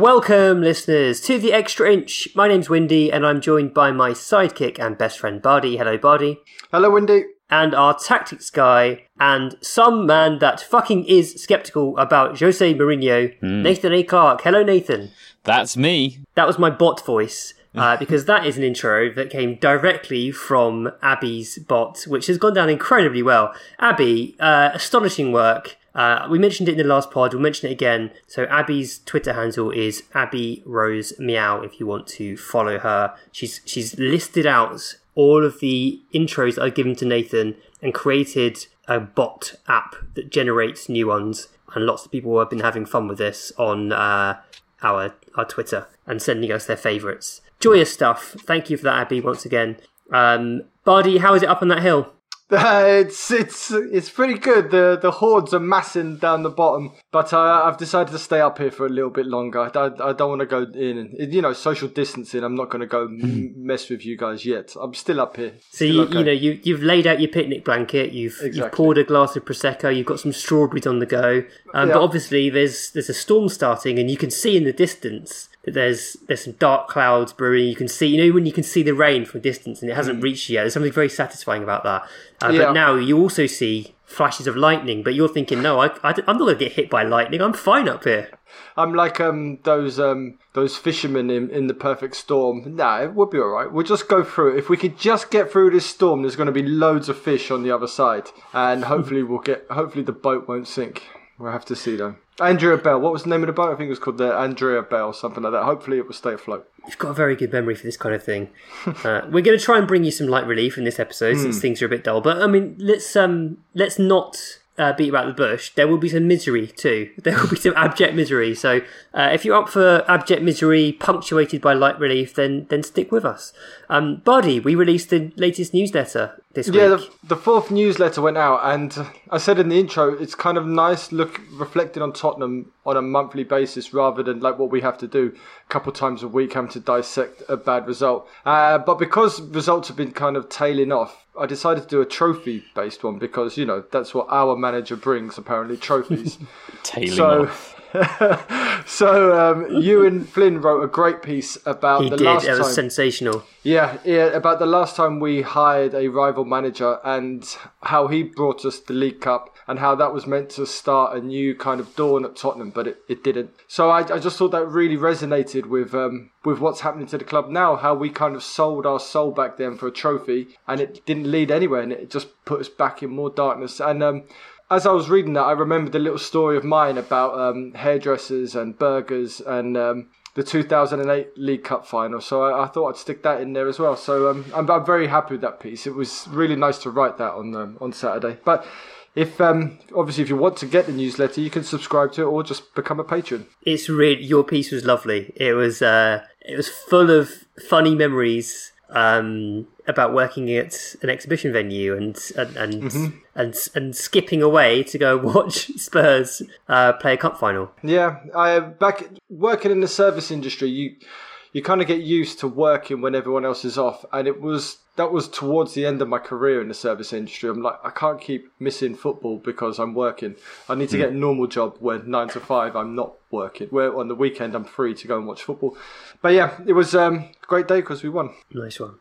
Welcome, listeners, to the Extra Inch. My name's Windy, and I'm joined by my sidekick and best friend Bardi. Hello, Bardi. Hello, Windy. And our tactics guy, and some man that fucking is skeptical about Jose Mourinho, Nathan A. Clark. Hello, Nathan. That's me. That was my bot voice. Uh, because that is an intro that came directly from Abby's bot, which has gone down incredibly well. Abby, uh, astonishing work. Uh, we mentioned it in the last pod. We'll mention it again. So Abby's Twitter handle is Abby Rose Meow. If you want to follow her, she's she's listed out all of the intros that I've given to Nathan and created a bot app that generates new ones. And lots of people have been having fun with this on uh, our our Twitter and sending us their favourites. Joyous stuff. Thank you for that, Abby, once again. Um, Bardi, how is it up on that hill? Uh, it's it's it's pretty good. The the hordes are massing down the bottom, but uh, I've decided to stay up here for a little bit longer. I, I don't want to go in. And, you know, social distancing. I'm not going to go m- mess with you guys yet. I'm still up here. So you, okay. you know you you've laid out your picnic blanket. You've you've poured a glass of prosecco. You've got some strawberries on the go. Um, Yeah. But obviously there's there's a storm starting, and you can see in the distance that there's there's some dark clouds brewing. You can see you know when you can see the rain from a distance, and it hasn't reached you yet. There's something very satisfying about that. Uh, Mm. Yeah. But now you also see flashes of lightning, but you're thinking, no, I, I, am not going to get hit by lightning. I'm fine up here. I'm like um those um those fishermen in, in the perfect storm. Nah, it would be all right. We'll just go through. If we could just get through this storm, there's going to be loads of fish on the other side, and hopefully we'll get. Hopefully the boat won't sink. We'll have to see though. Andrea Bell. What was the name of the boat? I think it was called the Andrea Bell, something like that. Hopefully it will stay afloat. You've got a very good memory for this kind of thing. uh, we're going to try and bring you some light relief in this episode since things are a bit dull. But I mean, let's um, let's not uh, beat about the bush. There will be some misery too. There will be some abject misery. So uh, if you're up for abject misery punctuated by light relief, then then stick with us. Um, Bardi, we released the latest newsletter this Yeah, week. the, the fourth newsletter went out, and uh, I said in the intro, it's kind of nice look reflecting on Tottenham on a monthly basis rather than like what we have to do a couple times a week, having to dissect a bad result. Uh, but because results have been kind of tailing off, I decided to do a trophy based one because you know that's what our manager brings apparently trophies. Tailing so. off. so um, you and Flynn wrote a great piece about he the did. last It was time. sensational. Yeah, yeah, about the last time we hired a rival manager and how he brought us the League Cup and how that was meant to start a new kind of dawn at Tottenham, but it, it didn't. So I, I just thought that really resonated with um, with what's happening to the club now, how we kind of sold our soul back then for a trophy and it didn't lead anywhere and it just put us back in more darkness. And um, as I was reading that, I remembered a little story of mine about um, hairdressers and burgers and um, the 2008 League Cup final. So I, I thought I'd stick that in there as well. So um, I'm, I'm very happy with that piece. It was really nice to write that on um, on Saturday. But if um, obviously if you want to get the newsletter, you can subscribe to it or just become a patron. It's really your piece was lovely. It was uh, it was full of funny memories um, about working at an exhibition venue and and and, and, and skipping away to go watch Spurs uh, play a cup final. Yeah, I back working in the service industry. You you kind of get used to working when everyone else is off, and it was that was towards the end of my career in the service industry. I'm like, I can't keep missing football because I'm working. I need to get a normal job where nine to five I'm not working. Where on the weekend I'm free to go and watch football. But yeah, it was um, a great day because we won. Nice one.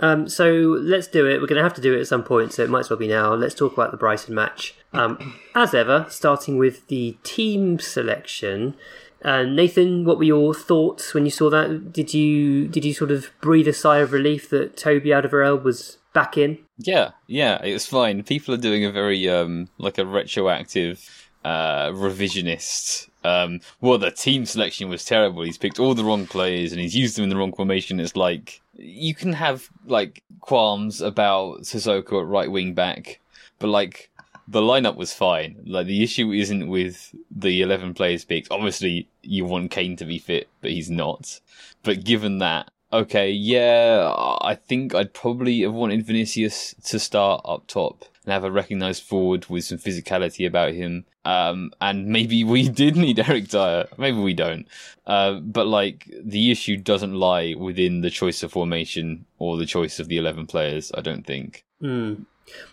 Um, so let's do it. We're going to have to do it at some point, so it might as well be now. Let's talk about the Brighton match. Um, as ever, starting with the team selection. Uh, Nathan, what were your thoughts when you saw that? Did you did you sort of breathe a sigh of relief that Toby Alderweireld was back in? Yeah, yeah, it's fine. People are doing a very um like a retroactive uh revisionist um well the team selection was terrible. He's picked all the wrong players and he's used them in the wrong formation. It's like you can have like qualms about Sissoko at right wing back, but like the lineup was fine. Like the issue isn't with the eleven players picked. Obviously, you want Kane to be fit, but he's not. But given that, okay, yeah, I think I'd probably have wanted Vinicius to start up top and have a recognised forward with some physicality about him. Um, and maybe we did need Eric Dier. Maybe we don't. Uh, but like the issue doesn't lie within the choice of formation or the choice of the eleven players. I don't think.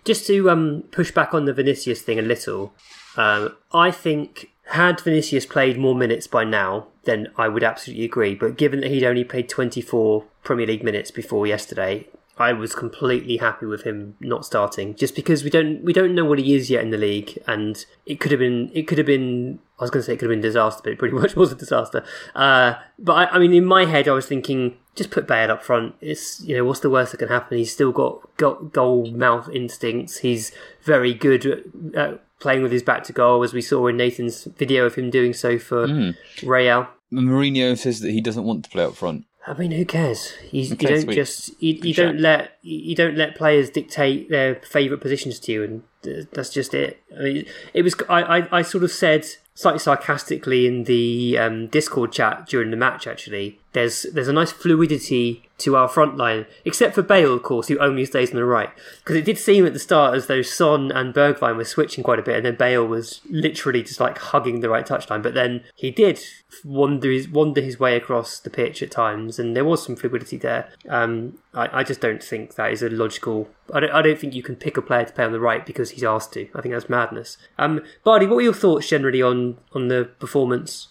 Just to um, push back on the Vinicius thing a little, um, I think had Vinicius played more minutes by now, then I would absolutely agree. But given that he'd only played 24 Premier League minutes before yesterday, I was completely happy with him not starting, just because we don't we don't know what he is yet in the league, and it could have been it could have been I was going to say it could have been disaster, but it pretty much was a disaster. Uh, but I, I mean, in my head, I was thinking just put Bale up front. It's you know what's the worst that can happen? He's still got got goal mouth instincts. He's very good at, at playing with his back to goal, as we saw in Nathan's video of him doing so for Real. Mourinho says that he doesn't want to play up front. I mean, who cares? You, you don't just you, you don't let you don't let players dictate their favourite positions to you, and that's just it. I mean, it was I, I, I sort of said slightly sarcastically in the um, Discord chat during the match. Actually, there's there's a nice fluidity to our front line, except for Bale, of course, who only stays on the right. Because it did seem at the start as though Son and Bergwijn were switching quite a bit, and then Bale was literally just like hugging the right touchline. But then he did wander his wander his way across the pitch at times, and there was some fluidity there. Um, I, I just don't think that is a logical. I don't, I don't think you can pick a player to play on the right because he's asked to. I think that's madness. Um, Bardi, what were your thoughts generally on on the performance?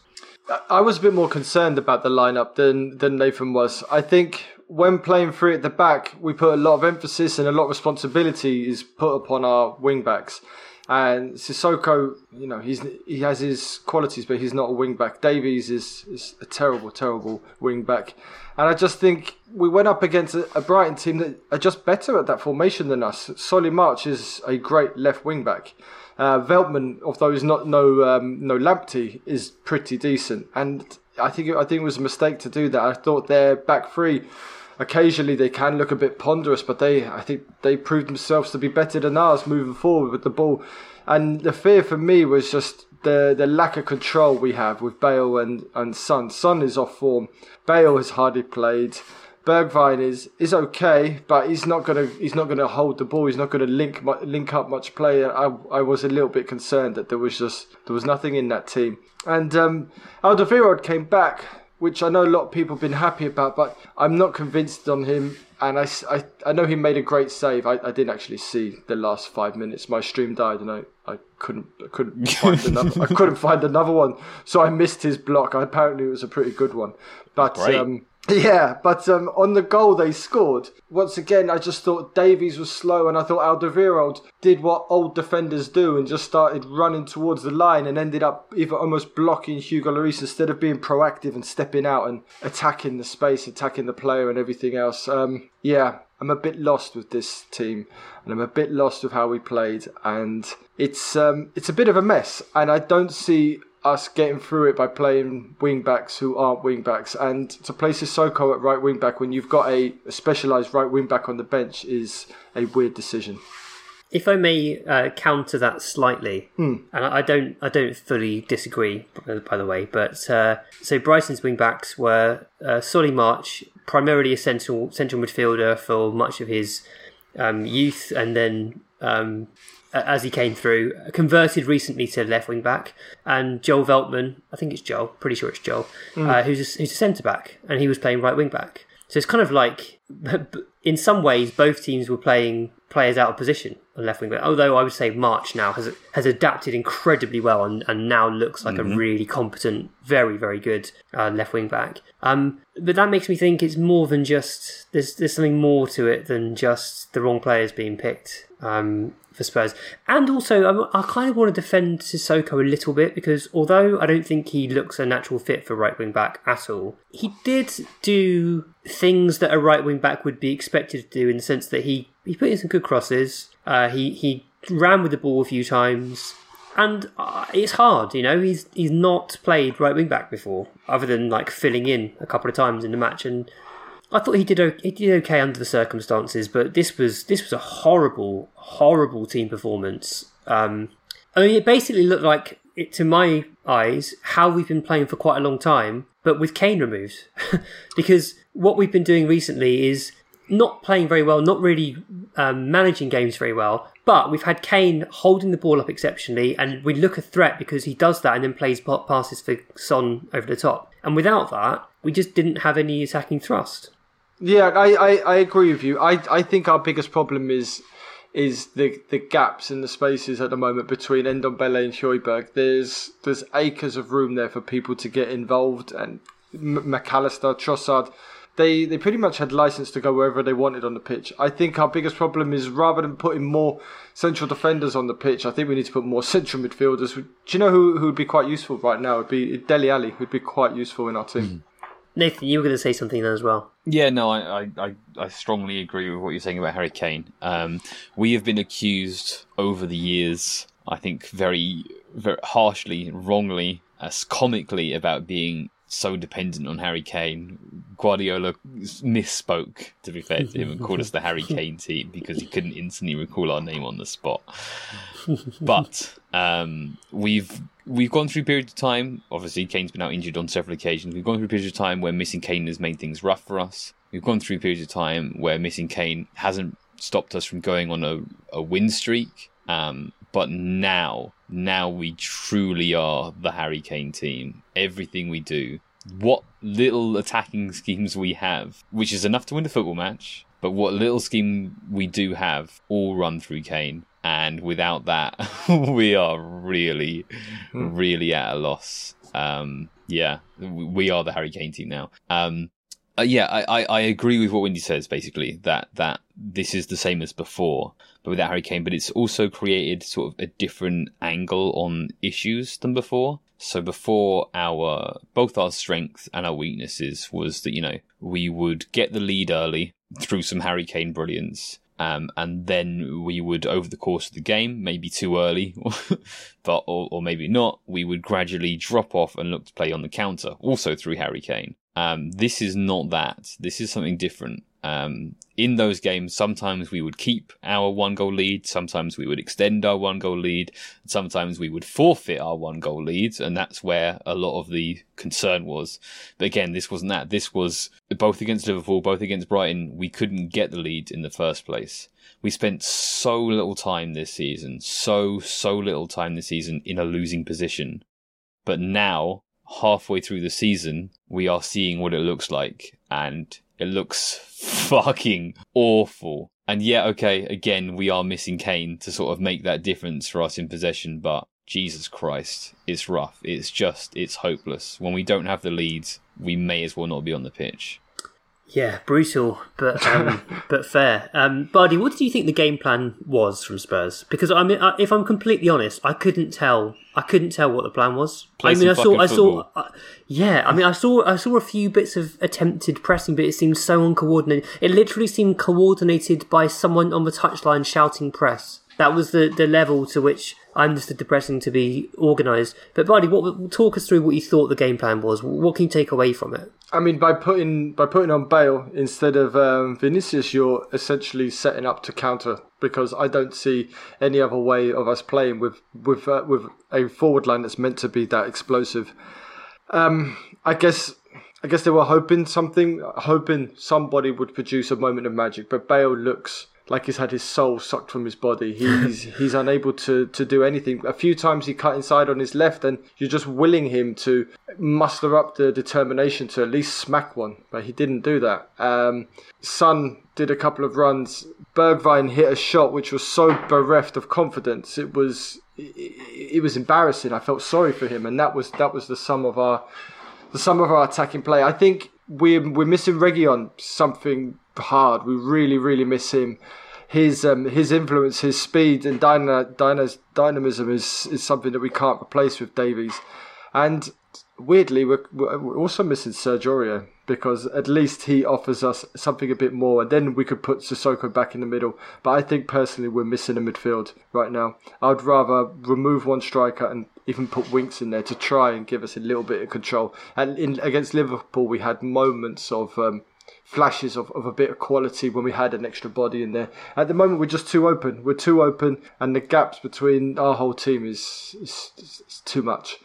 I was a bit more concerned about the lineup than than Nathan was. I think when playing three at the back, we put a lot of emphasis and a lot of responsibility is put upon our wing backs. And Sissoko, you know, he's he has his qualities, but he's not a wing back. Davies is, is a terrible, terrible wing back. And I just think we went up against a, a Brighton team that are just better at that formation than us. Solly March is a great left wing back. Uh, Veltman, although he's not no um, no Lamptey, is pretty decent. And I think I think it was a mistake to do that. I thought their back three occasionally they can look a bit ponderous, but they I think they proved themselves to be better than ours moving forward with the ball. And the fear for me was just the the lack of control we have with Bale and and Son. Son is off form. Bale has hardly played. Bergwijn is is okay, but he's not gonna he's not gonna hold the ball. He's not gonna link link up much play. I I was a little bit concerned that there was just there was nothing in that team. And um, Alderweireld came back, which I know a lot of people have been happy about, but I'm not convinced on him. And I, I, I know he made a great save. I, I didn't actually see the last five minutes. My stream died, and I, I couldn't I couldn't find another I couldn't find another one. So I missed his block. Apparently, it was a pretty good one. But um, yeah, but um, on the goal they scored, once again, I just thought Davies was slow, and I thought Alderweireld did what old defenders do and just started running towards the line and ended up either almost blocking Hugo Lloris instead of being proactive and stepping out and attacking the space, attacking the player, and everything else. Um, yeah, I'm a bit lost with this team, and I'm a bit lost with how we played, and it's um, it's a bit of a mess, and I don't see us getting through it by playing wing backs who aren't wing backs. And to play Sissoko at right wing back when you've got a, specialised right wing back on the bench is a weird decision. if I may uh, counter that slightly, Hmm. and I don't, I don't fully disagree, by the way. But uh, so Brighton's wing backs were uh, Solly March, primarily a central central midfielder for much of his um, youth, and then um, as he came through, converted recently to left wing back, and Joel Veltman, I think it's Joel, pretty sure it's Joel, uh, who's a, who's a centre back, and he was playing right wing back. So it's kind of like, in some ways, both teams were playing players out of position on left wing back. Although I would say March now has has adapted incredibly well and, and now looks like a really competent, very very good uh, left wing back. Um, but that makes me think it's more than just there's there's something more to it than just the wrong players being picked. Um, for Spurs. And also, um, I kind of want to defend Sissoko a little bit because although I don't think he looks a natural fit for right wing back at all, he did do things that a right wing back would be expected to do in the sense that he, he put in some good crosses, uh, he, he ran with the ball a few times. And uh, it's hard, you know. He's he's not played right wing back before, other than like filling in a couple of times in the match. And I thought he did o- he did okay under the circumstances, but this was this was a horrible, horrible team performance. Um, I mean, it basically looked like, it, to my eyes, how we've been playing for quite a long time, but with Kane removed. because what we've been doing recently is not playing very well, not really um, managing games very well. But we've had Kane holding the ball up exceptionally, and we look a threat because he does that and then plays pa- passes for Son over the top. And without that, we just didn't have any attacking thrust. Yeah, I, I, I agree with you. I, I think our biggest problem is is the the gaps in the spaces at the moment between Ndombele and Højbjerg. There's there's acres of room there for people to get involved, and M- Mac Allister, Trossard, they they pretty much had license to go wherever they wanted on the pitch. I think our biggest problem is rather than putting more central defenders on the pitch, I think we need to put more central midfielders. Do you know who who would be quite useful right now? Would be Dele Alli, who'd be quite useful in our team. Nathan, you were going to say something then as well. Yeah, no, I, I, I, I strongly agree with what you're saying about Harry Kane. Um, we have been accused over the years, I think, very, very harshly, wrongly, as comically about being so dependent on Harry Kane. Guardiola misspoke, to be fair to him, and called us the Harry Kane team because he couldn't instantly recall our name on the spot. but um, we've we've gone through periods of time. Obviously, Kane's been out injured on several occasions. We've gone through periods of time where missing Kane has made things rough for us. We've gone through periods of time where missing Kane hasn't stopped us from going on a, a win streak. Um, but now, now we truly are the Harry Kane team. Everything we do, what little attacking schemes we have, which is enough to win the football match, but what little scheme we do have, all run through Kane. And without that, we are really, really at a loss. Um, yeah, we are the Harry Kane team now. Um, uh, yeah, I, I, I agree with what Windy says. Basically, that that this is the same as before, but without Harry Kane. But it's also created sort of a different angle on issues than before. So before our both our strengths and our weaknesses was that you know we would get the lead early through some Harry Kane brilliance. Um, and then we would, over the course of the game, maybe too early, but or, or maybe not, we would gradually drop off and look to play on the counter, also through Harry Kane. Um, this is not that. This is something different. Um, in those games, sometimes we would keep our one goal lead, sometimes we would extend our one goal lead, sometimes we would forfeit our one goal leads, and that's where a lot of the concern was. But again, this wasn't that. This was both against Liverpool, both against Brighton, we couldn't get the lead in the first place. We spent so little time this season, so, so little time this season in a losing position. But now, halfway through the season, we are seeing what it looks like, and it looks fucking awful. And yeah, okay, again, we are missing Kane to sort of make that difference for us in possession, but Jesus Christ, it's rough. It's just, it's hopeless. When we don't have the leads, we may as well not be on the pitch. Yeah, brutal, but um, but fair. Um, Bardi, what did you think the game plan was from Spurs? Because I mean, I- if I'm completely honest, I couldn't tell. I couldn't tell what the plan was. Play I mean, I saw, I saw, football. uh, yeah. I mean, I saw, I saw a few bits of attempted pressing, but it seemed so uncoordinated. It literally seemed coordinated by someone on the touchline shouting "press." That was the the level to which I understood the pressing to be organised. But Bardi, what talk us through what you thought the game plan was. What can you take away from it? I mean, by putting by putting on Bale instead of um, Vinicius, you're essentially setting up to counter because I don't see any other way of us playing with with uh, with a forward line that's meant to be that explosive. Um, I guess I guess they were hoping something, hoping somebody would produce a moment of magic. But Bale looks like he's had his soul sucked from his body. He's he's unable to to do anything. A few times he cut inside on his left, and you're just willing him to muster up the determination to at least smack one. But he didn't do that. Um, Son did a couple of runs. Bergwijn hit a shot which was so bereft of confidence. It was it, it was embarrassing. I felt sorry for him, and that was that was the sum of our the sum of our attacking play. I think we're we're missing Reguilón something hard. We really really miss him. His um, his influence, his speed and dyna, dyna, dynamism is is something that we can't replace with Davies. And weirdly, we're, we're also missing Sergio because at least he offers us something a bit more, and then we could put Sissoko back in the middle. But I think personally we're missing a midfield right now. I'd rather remove one striker and even put Winks in there to try and give us a little bit of control. And in, against Liverpool, we had moments of um, flashes of, of a bit of quality when we had an extra body in there. At the moment, we're just too open. We're too open, and the gaps between our whole team is, is, is too much.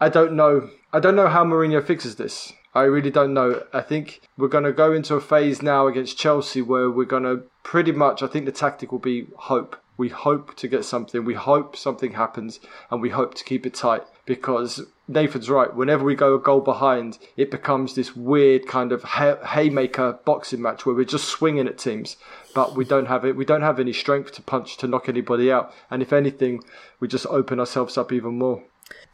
I don't know. I don't know how Mourinho fixes this. I really don't know. I think we're going to go into a phase now against Chelsea where we're going to pretty much, I think the tactic will be hope. We hope to get something. We hope something happens and we hope to keep it tight because Nathan's right. Whenever we go a goal behind, it becomes this weird kind of haymaker boxing match where we're just swinging at teams, but we don't have it. We don't have any strength to punch to knock anybody out. And if anything, we just open ourselves up even more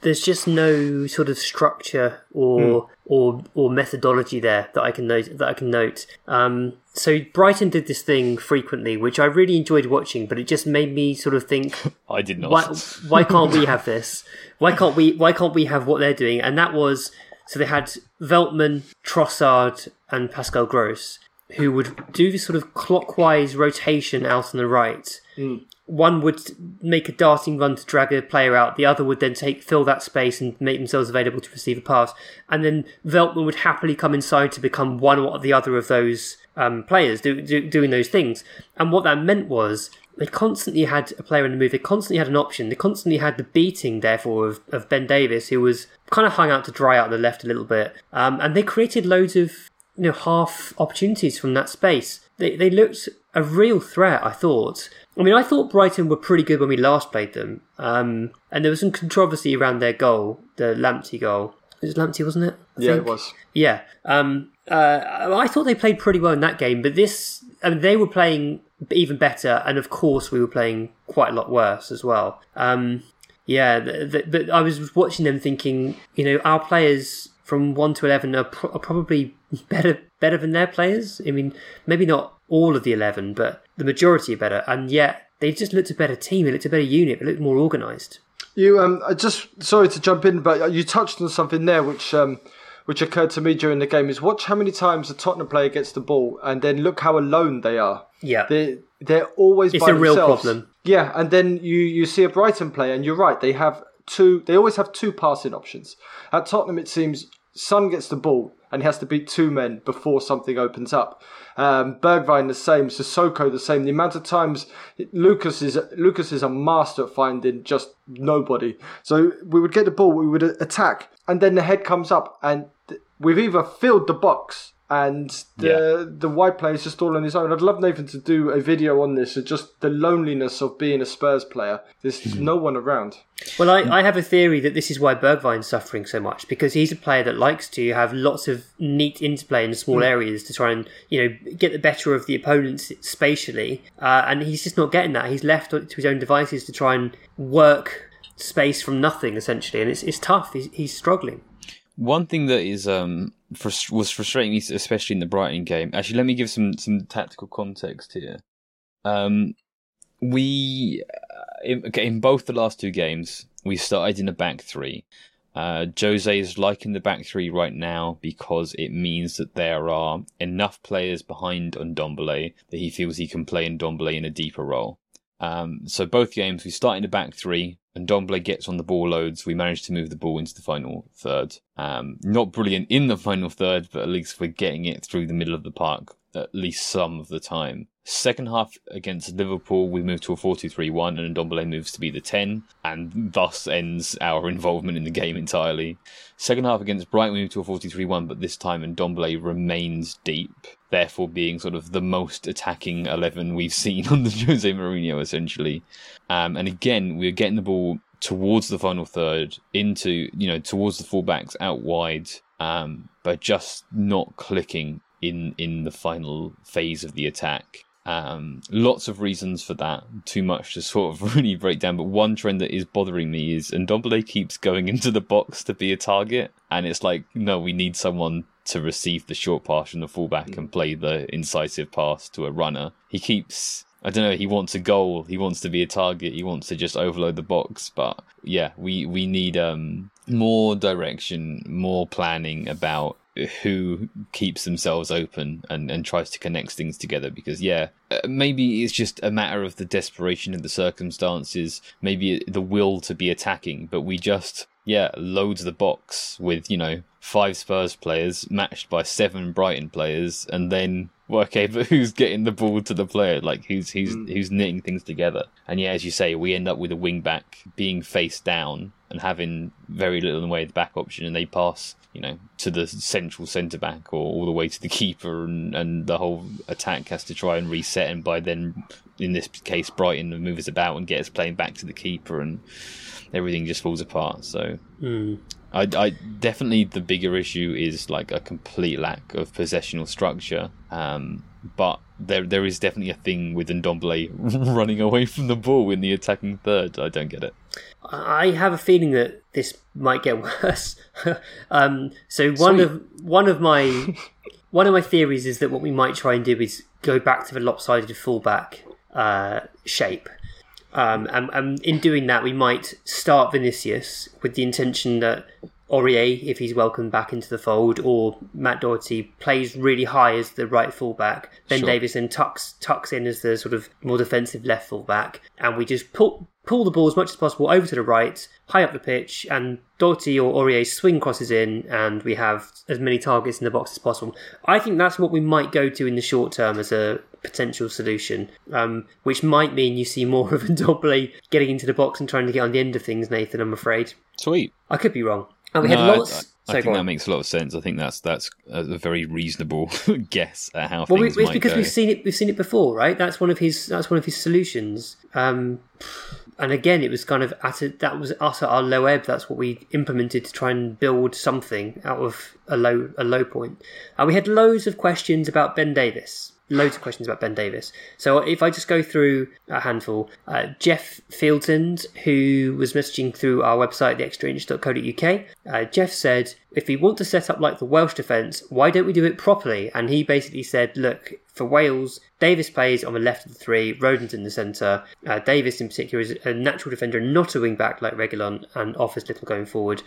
there's just no sort of structure or mm. or or methodology there that I can note that I can note. Um, so Brighton did this thing frequently, which I really enjoyed watching, but it just made me sort of think. I did not. Why, why can't we have this? Why can't we? Why can't we have what they're doing? And that was so they had Veltman, Trossard, and Pascal Gross, who would do this sort of clockwise rotation out on the right. Mm one would make a darting run to drag a player out, the other would then take fill that space and make themselves available to receive a pass, and then Veltman would happily come inside to become one or the other of those um, players do, do, doing those things. And what that meant was they constantly had a player in the move, they constantly had an option, they constantly had the beating, therefore, of, of Ben Davies, who was kind of hung out to dry out the left a little bit, um, and they created loads of you know half opportunities from that space. They they looked a real threat, I thought. I mean, I thought Brighton were pretty good when we last played them, um, and there was some controversy around their goal, the Lamptey goal. It was Lamptey, wasn't it? I yeah, think? it was. Yeah. Um, uh, I thought they played pretty well in that game, but this, I mean, they were playing even better, and of course, we were playing quite a lot worse as well. Um, yeah, but I was watching them thinking, you know, our players from one to eleven are, pro- are probably better better than their players. I mean, maybe not all of the 11, but the majority are better. And yet they just looked a better team. They looked a better unit. They looked more organised. You, um, I just sorry to jump in, but you touched on something there, which um, which occurred to me during the game. Is watch how many times a Tottenham player gets the ball, and then look how alone they are. Yeah, they they're always it's by a themselves. real problem. Yeah, and then you you see a Brighton player, and you're right. They have two. They always have two passing options. At Tottenham, it seems Son gets the ball and he has to beat two men before something opens up. Um, the same, Sissoko the same. The amount of times Lucas is Lucas is a master at finding just nobody. So we would get the ball, we would attack, and then the head comes up, and we've either filled the box and the yeah. the white player is just all on his own. I'd love Nathan to do a video on this, of just the loneliness of being a Spurs player. There's mm-hmm. no one around. Well, I, I have a theory that this is why Bergwijn's suffering so much because he's a player that likes to have lots of neat interplay in small mm. areas to try and you know get the better of the opponents spatially, uh, and he's just not getting that. He's left to his own devices to try and work space from nothing essentially, and it's it's tough. He's, he's struggling. One thing that is um, frust- was frustrating me, especially in the Brighton game. Actually, let me give some some tactical context here. Um, we uh, in, in both the last two games we started in a back three. Uh, Jose is liking the back three right now because it means that there are enough players behind Ndombele that he feels he can play Ndombele in a deeper role. Um, so both games we start in the back three and Ndombele gets on the ball loads. We manage to move the ball into the final third. Um, not brilliant in the final third, but at least we're getting it through the middle of the park at least some of the time. Second half against Liverpool, we move to a 4 2 3 1, and Ndombele moves to be the 10, and thus ends our involvement in the game entirely. Second half against Brighton, we move to a 4 2 3 1, but this time Ndombele remains deep, therefore being sort of the most attacking 11 we've seen under Jose Mourinho, essentially. Um, and again, we're getting the ball towards the final third, into, you know, towards the fullbacks out wide, um, but just not clicking in in the final phase of the attack. Um, lots of reasons for that. Too much to sort of really break down. But one trend that is bothering me is Ndombele keeps going into the box to be a target, and it's like, no, we need someone to receive the short pass from the fullback and play the incisive pass to a runner. He keeps. I don't know. He wants a goal. He wants to be a target. He wants to just overload the box. But yeah, we we need um more direction, more planning about who keeps themselves open and, and tries to connect things together because yeah uh, maybe it's just a matter of the desperation of the circumstances maybe the will to be attacking but we just yeah loads the box with you know five spurs players matched by seven brighton players and then well, okay but who's getting the ball to the player like who's who's mm. who's knitting things together and yeah as you say we end up with a wing back being face down and having very little in the way of the back option and they pass you know, to the central centre back or all the way to the keeper, and, and the whole attack has to try and reset. And by then, in this case, Brighton move us about and get us playing back to the keeper, and everything just falls apart. So, mm. I, I definitely the bigger issue is like a complete lack of possessional structure. Um, but there there is definitely a thing with Ndombele running away from the ball in the attacking third. I don't get it. I have a feeling that this might get worse. um, so one Sweet. of one of my one of my theories is that what we might try and do is go back to the lopsided fullback uh, shape. Um, and, and in doing that, we might start Vinicius with the intention that Aurier, if he's welcomed back into the fold, or Matt Doherty plays really high as the right fullback. Ben sure. Davies then tucks tucks in as the sort of more defensive left fullback, and we just pull pull the ball as much as possible over to the right, high up the pitch, and Doherty or Aurier swing crosses in, and we have as many targets in the box as possible. I think that's what we might go to in the short term as a potential solution, um, which might mean you see more of Ndombele getting into the box and trying to get on the end of things, Nathan, I'm afraid. Sweet. I could be wrong. And we no, had lots. I, I think that makes a lot of sense. I think that's that's a very reasonable guess at how well, things it's because go. we've seen it. We've seen it before, right? That's one of his. That's one of his solutions. Um, and again, it was kind of at a, that was us at our low ebb. That's what we implemented to try and build something out of a low a low point. And uh, we had loads of questions about Ben Davies loads of questions about Ben Davies. So if I just go through a handful, uh, Jeff Fieldland, who was messaging through our website, theextrainch.co.uk, uh, Jeff said, if we want to set up like the Welsh defence, why don't we do it properly? And he basically said, look, for Wales, Davies plays on the left of the three, Rodon's in the centre. Uh, Davies, in particular, is a natural defender, not a wing back like Reguilón, and offers little going forward.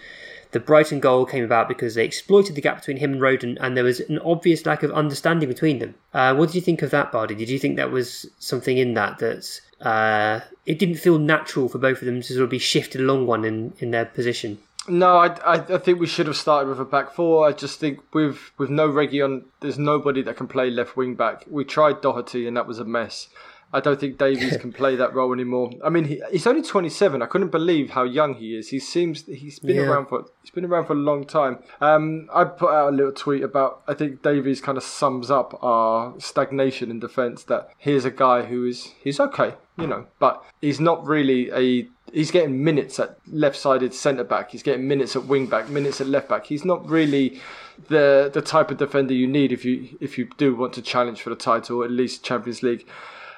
The Brighton goal came about because they exploited the gap between him and Rodon, and there was an obvious lack of understanding between them. Uh, what did you think of that, Bardi? Did you think that was something in that that uh, it didn't feel natural for both of them to sort of be shifted along one in, in their position? No, I, I, I think we should have started with a back four. I just think with with no on there's nobody that can play left wing back. We tried Doherty and that was a mess. I don't think Davies can play that role anymore. I mean, he, he's only 27. I couldn't believe how young he is. He seems he's been yeah. around for he's been around for a long time. Um, I put out a little tweet about I think Davies kind of sums up our stagnation in defence. That here's a guy who is he's okay, you know, but he's not really a he's getting minutes at left-sided centre back. He's getting minutes at wing back, minutes at left back. He's not really the the type of defender you need if you if you do want to challenge for the title, at least Champions League.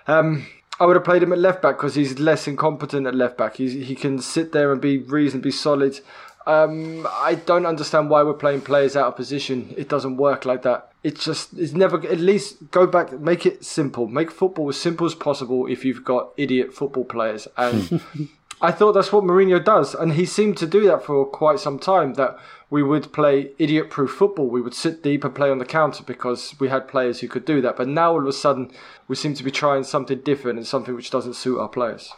Um, I would have played him at left back because he's less incompetent at left back. He's, he can sit there and be reasonably solid. Um, I don't understand why we're playing players out of position. It doesn't work like that. It's just, it's never, at least go back, make it simple. Make football as simple as possible if you've got idiot football players. And I thought that's what Mourinho does, and he seemed to do that for quite some time. That we would play idiot-proof football. We would sit deep and play on the counter because we had players who could do that. But now all of a sudden, we seem to be trying something different and something which doesn't suit our players.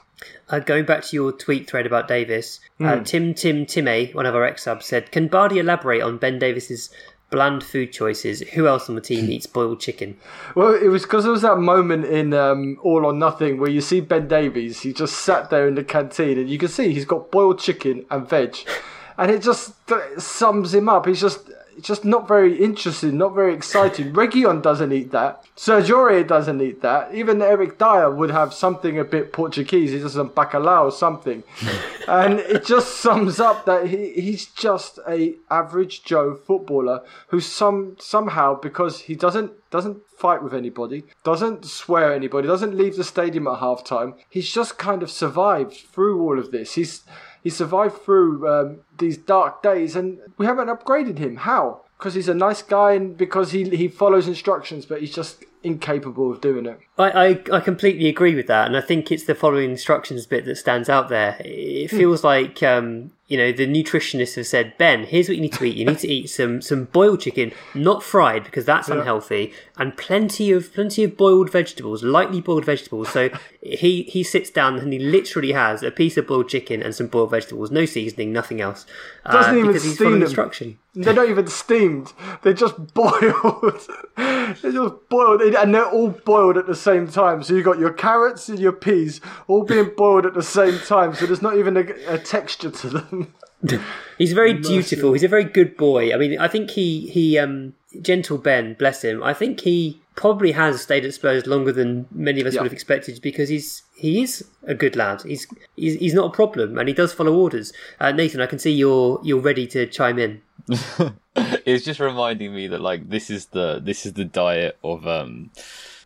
Uh, going back to your tweet thread about Davies, uh, Hmm. Tim Tim Timmy, one of our xSubs, said, "Can Bardi elaborate on Ben Davies's bland food choices? Who else on the team eats boiled chicken?" Well, it was because there was that moment in um, All or Nothing where you see Ben Davies. He just sat there in the canteen, and you can see he's got boiled chicken and veg, and it just uh, sums him up. He's just just not very interested, not very excited. Reguilón doesn't eat that. Sergio doesn't eat that. Even Eric Dier would have something a bit Portuguese. He does some bacalhau or something, and it just sums up that he, he's just a average Joe footballer who some somehow because he doesn't doesn't fight with anybody, doesn't swear anybody, doesn't leave the stadium at half time. He's just kind of survived through all of this. He's he survived through um, these dark days, and we haven't upgraded him. How? Because he's a nice guy, and because he he follows instructions, but he's just incapable of doing it. I, I, I completely agree with that, and I think it's the following instructions bit that stands out there. It feels like um, you know the nutritionists have said, Ben, here's what you need to eat. You need to eat some some boiled chicken, not fried because that's unhealthy, and plenty of plenty of boiled vegetables, lightly boiled vegetables. So he he sits down and he literally has a piece of boiled chicken and some boiled vegetables, no seasoning, nothing else. uh, Doesn't even because he's following them. instruction. They're not even steamed. They're just boiled. they're just boiled, and they're all boiled at the same time. So you've got your carrots and your peas all being boiled at the same time. So there's not even a, a texture to them. He's very dutiful. He's a very good boy. I mean, I think he he um gentle Ben, bless him. I think he probably has stayed at Spurs longer than many of us Yeah. would have expected because he's he is a good lad. He's he's, he's not a problem and he does follow orders. Uh, Nathan, I can see you're you're ready to chime in. it's just reminding me that like this is the this is the diet of um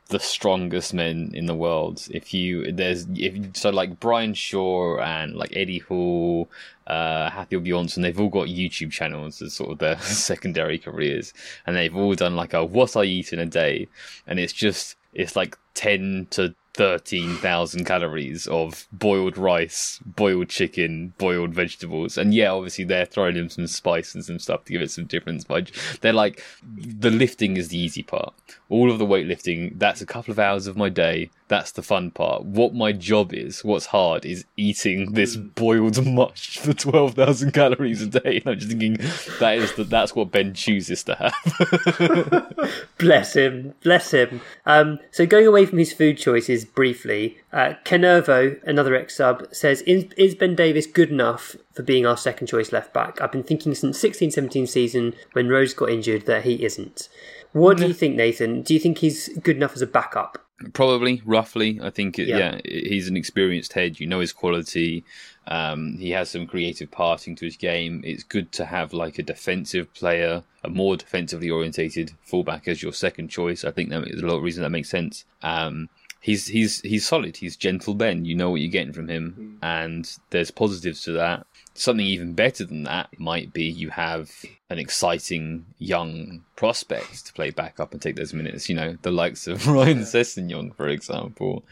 the strongest men in the world. If you there's if so like Brian Shaw and like Eddie Hall, uh Hafthor Bjornsson, they've all got YouTube channels as sort of their secondary careers, and they've all done like a what I eat in a day, and it's just it's like ten to. 13,000 calories of boiled rice, boiled chicken, boiled vegetables. And yeah, obviously they're throwing in some spice and some stuff to give it some difference. But they're like, the lifting is the easy part. All of the weightlifting, that's a couple of hours of my day. That's the fun part. What my job is, what's hard, is eating this boiled mush for 12,000 calories a day. And I'm just thinking, that is the, that's what Ben chooses to have. Bless him, bless him. Um, so going away from his food choices briefly, uh, Canervo, another xSub, says, is, is Ben Davies good enough for being our second choice left back? I've been thinking since 16-17 season when Rose got injured that he isn't. What do you think, Nathan? Do you think he's good enough as a backup? Probably, roughly. I think, Yeah. yeah. he's an experienced head. You know his quality. Um, he has some creative passing to his game. It's good to have like a defensive player, a more defensively orientated fullback as your second choice. I think that there's a lot of reason that makes sense. Um, he's he's he's solid. He's gentle Ben. You know what you're getting from him, and there's positives to that. Something even better than that might be you have an exciting young prospect to play back up and take those minutes. You know, the likes of Ryan Sessegnon, for example.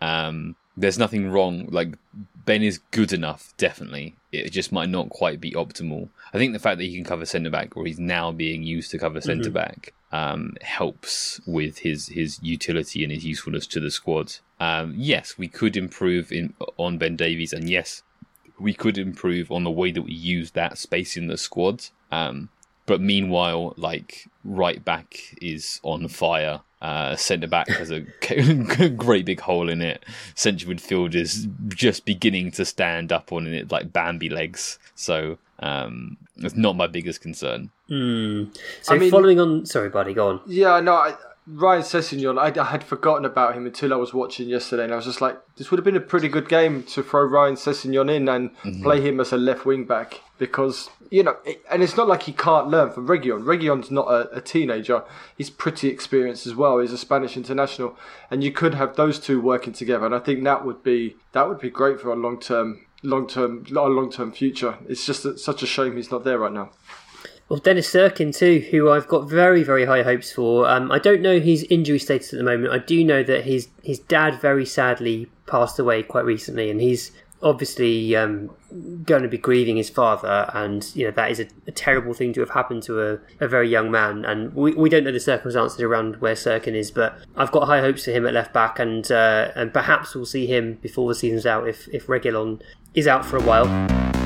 Um, there's nothing wrong. Like Ben is good enough, definitely. It just might not quite be optimal. I think the fact that he can cover centre back, or he's now being used to cover centre back, um, helps with his his utility and his usefulness to the squad. Um, yes, we could improve in on Ben Davies, and yes, we could improve on the way that we use that space in the squad. Um, but meanwhile, like right back is on fire. Uh, centre back has a great big hole in it. Central midfield is just beginning to stand up on it like Bambi legs. So um, it's not my biggest concern. So I mean- following on, sorry, buddy, go on. Yeah, no, I, Ryan Sessegnon, I, I had forgotten about him until I was watching yesterday, and I was just like, this would have been a pretty good game to throw Ryan Sessegnon in and mhm. play him as a left wing back because you know, it, and it's not like he can't learn from Reguilón. Reguilón's not a, a teenager; he's pretty experienced as well. He's a Spanish international, and you could have those two working together, and I think that would be that would be great for a long term. Long term, long term future. It's just such a shame he's not there right now. Well, Dennis Cirkin too, who I've got very, very high hopes for. Um, I don't know his injury status at the moment. I do know that his his dad very sadly passed away quite recently, and he's obviously um, going to be grieving his father, and you know that is a, a terrible thing to have happened to a, a, very young man. And we, we don't know the circumstances around where Cirkin is, but I've got high hopes for him at left back, and uh, and perhaps we'll see him before the season's out if if Reguilon is out for a while.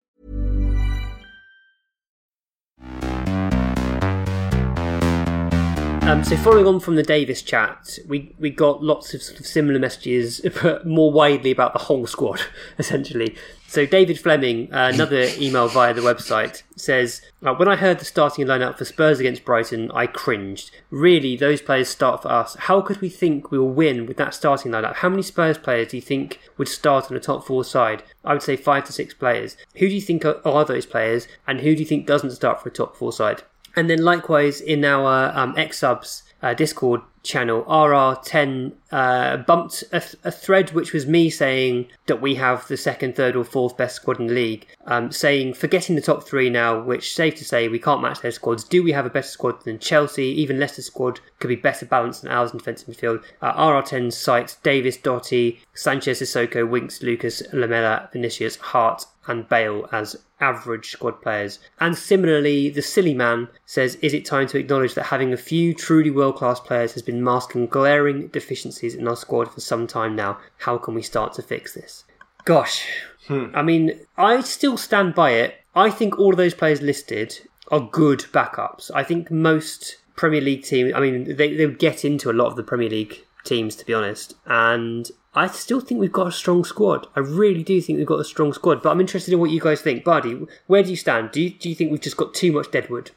Um, so following on from the Davies chat, we, we got lots of, sort of similar messages, but more widely about the whole squad, essentially. So David Fleming, uh, another email via the website, says, uh, When I heard the starting lineup for Spurs against Brighton, I cringed. Really, those players start for us. How could we think we will win with that starting lineup? How many Spurs players do you think would start on a top four side? I would say five to six players. Who do you think are, are those players, and who do you think doesn't start for a top four side? And then likewise in our um, xSubs uh, Discord channel, RR10 uh, bumped a, th- a, thread which was me saying that we have the second, third, or fourth best squad in the league. Um, saying, forgetting the top three now, which safe to say we can't match their squads. Do we have a better squad than Chelsea? Even Leicester's squad could be better balanced than ours in defensive midfield. Uh, RR10 cites Davies, Doherty, Sanchez, Sissoko, Winks, Lucas, Lamela, Vinicius, Hart, and Bale as average squad players. And similarly, the silly man says, Is it time to acknowledge that having a few truly world class players has been masking glaring deficiencies in our squad for some time now? How can we start to fix this? Gosh, hmm. I mean, I still stand by it. I think all of those players listed are good backups. I think most Premier League teams, I mean, they, they would get into a lot of the Premier League teams, to be honest. And I still think we've got a strong squad. I really do think we've got a strong squad. But I'm interested in what you guys think. Buddy, where do you stand? Do you, do you think we've just got too much deadwood?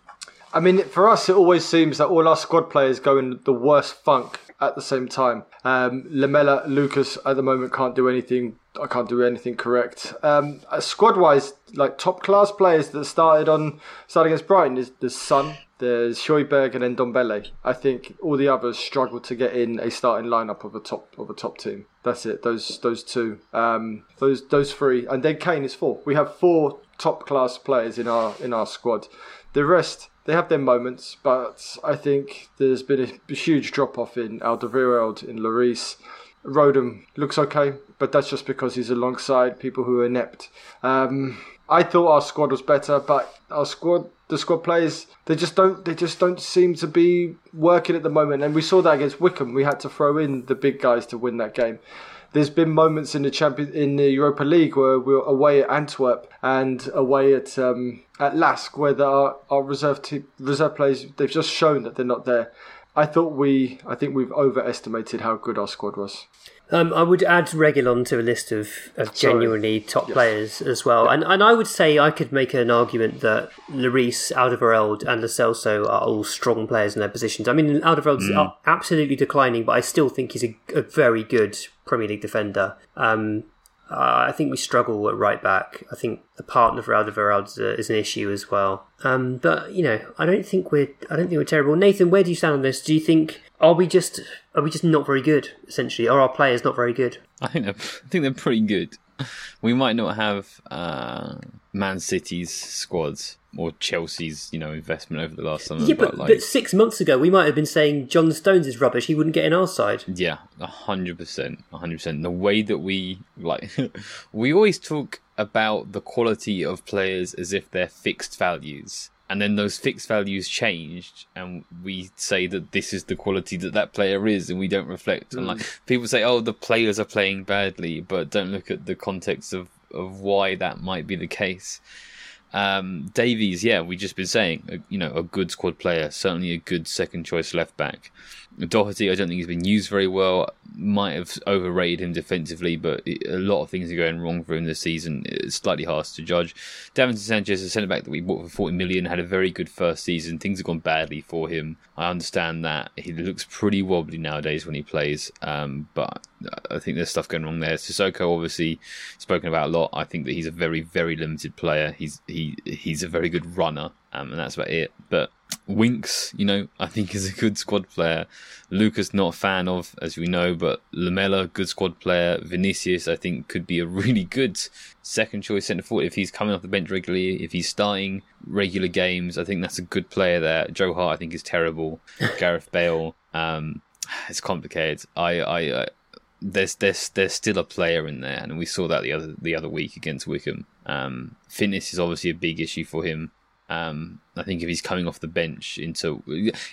I mean, for us, it always seems that all our squad players go in the worst funk at the same time. Um, Lamela, Lucas at the moment can't do anything. I can't do anything correct. Um, uh, squad wise, like top class players that started on started against Brighton is the Son, there's Højbjerg and then Ndombele. I think all the others struggle to get in a starting lineup of a top of a top team. That's it. Those those two, um, those those three, and then Kane is four. We have four top class players in our in our squad. The rest they have their moments, but I think there's been a, huge drop off in Alderweireld, in Lloris. Rodon looks okay, but that's just because he's alongside people who are inept. Um, I thought our squad was better, but our squad, the squad players, they just don't, they just don't seem to be working at the moment. And we saw that against Wycombe. We had to throw in the big guys to win that game. There's been moments in the champion in the Europa League where we are away at Antwerp and away at um, at LASK, where our, our reserve reserve players they've just shown that they're not there. I thought we, I think we've overestimated how good our squad was. Um, I would add Reguilón to a list of, of genuinely top yes. players as well. And and I would say I could make an argument that Lloris, Alderweireld, and Lo Celso are all strong players in their positions. I mean, Alderweireld's mm. absolutely declining, but I still think he's a, a very good Premier League defender. Um, uh, I think we struggle at right back. I think the partner for Alderweireld is, is an issue as well. Um, but you know, I don't think we're I don't think we're terrible. Nathan, where do you stand on this? Do you think are we just are we just not very good? Essentially, are our players not very good? I think they're, I think they're pretty good. We might not have uh, Man City's squads or Chelsea's, you know, investment over the last summer. Yeah, but, but, like, but six months ago we might have been saying John Stones is rubbish. He wouldn't get in our side. Yeah, hundred percent, hundred percent. The way that we like, we always talk about the quality of players as if they're fixed values. and then those fixed values changed, and we say that this is the quality that that player is, and we don't reflect on like mm. people say, oh, the players are playing badly, but don't look at the context of of why that might be the case. Um, Davies, yeah, we've just been saying, uh, you know, a good squad player, certainly a good second choice left back. Doherty, I don't think he's been used very well. Might have overrated him defensively, but a lot of things are going wrong for him this season. It's slightly harsh to judge. Davinson Sanchez, a centre back that we bought for 40 million, had a very good first season. Things have gone badly for him. I understand that. He looks pretty wobbly nowadays when he plays, um, but I think there's stuff going wrong there. Sissoko, obviously, spoken about a lot. I think that he's a very, very limited player. He's he he's a very good runner, um, and that's about it. But Winks, you know, I think is a good squad player. Lucas, not a fan of, as we know, but Lamela, good squad player. Vinicius, I think, could be a really good second choice centre forward if he's coming off the bench regularly, if he's starting regular games. I think that's a good player there. Joe Hart, I think, is terrible. Gareth Bale, um, it's complicated. I, I, I there's there's there's still a player in there, and we saw that the other the other week against Wycombe. Um, fitness is obviously a big issue for him. Um, I think if he's coming off the bench into,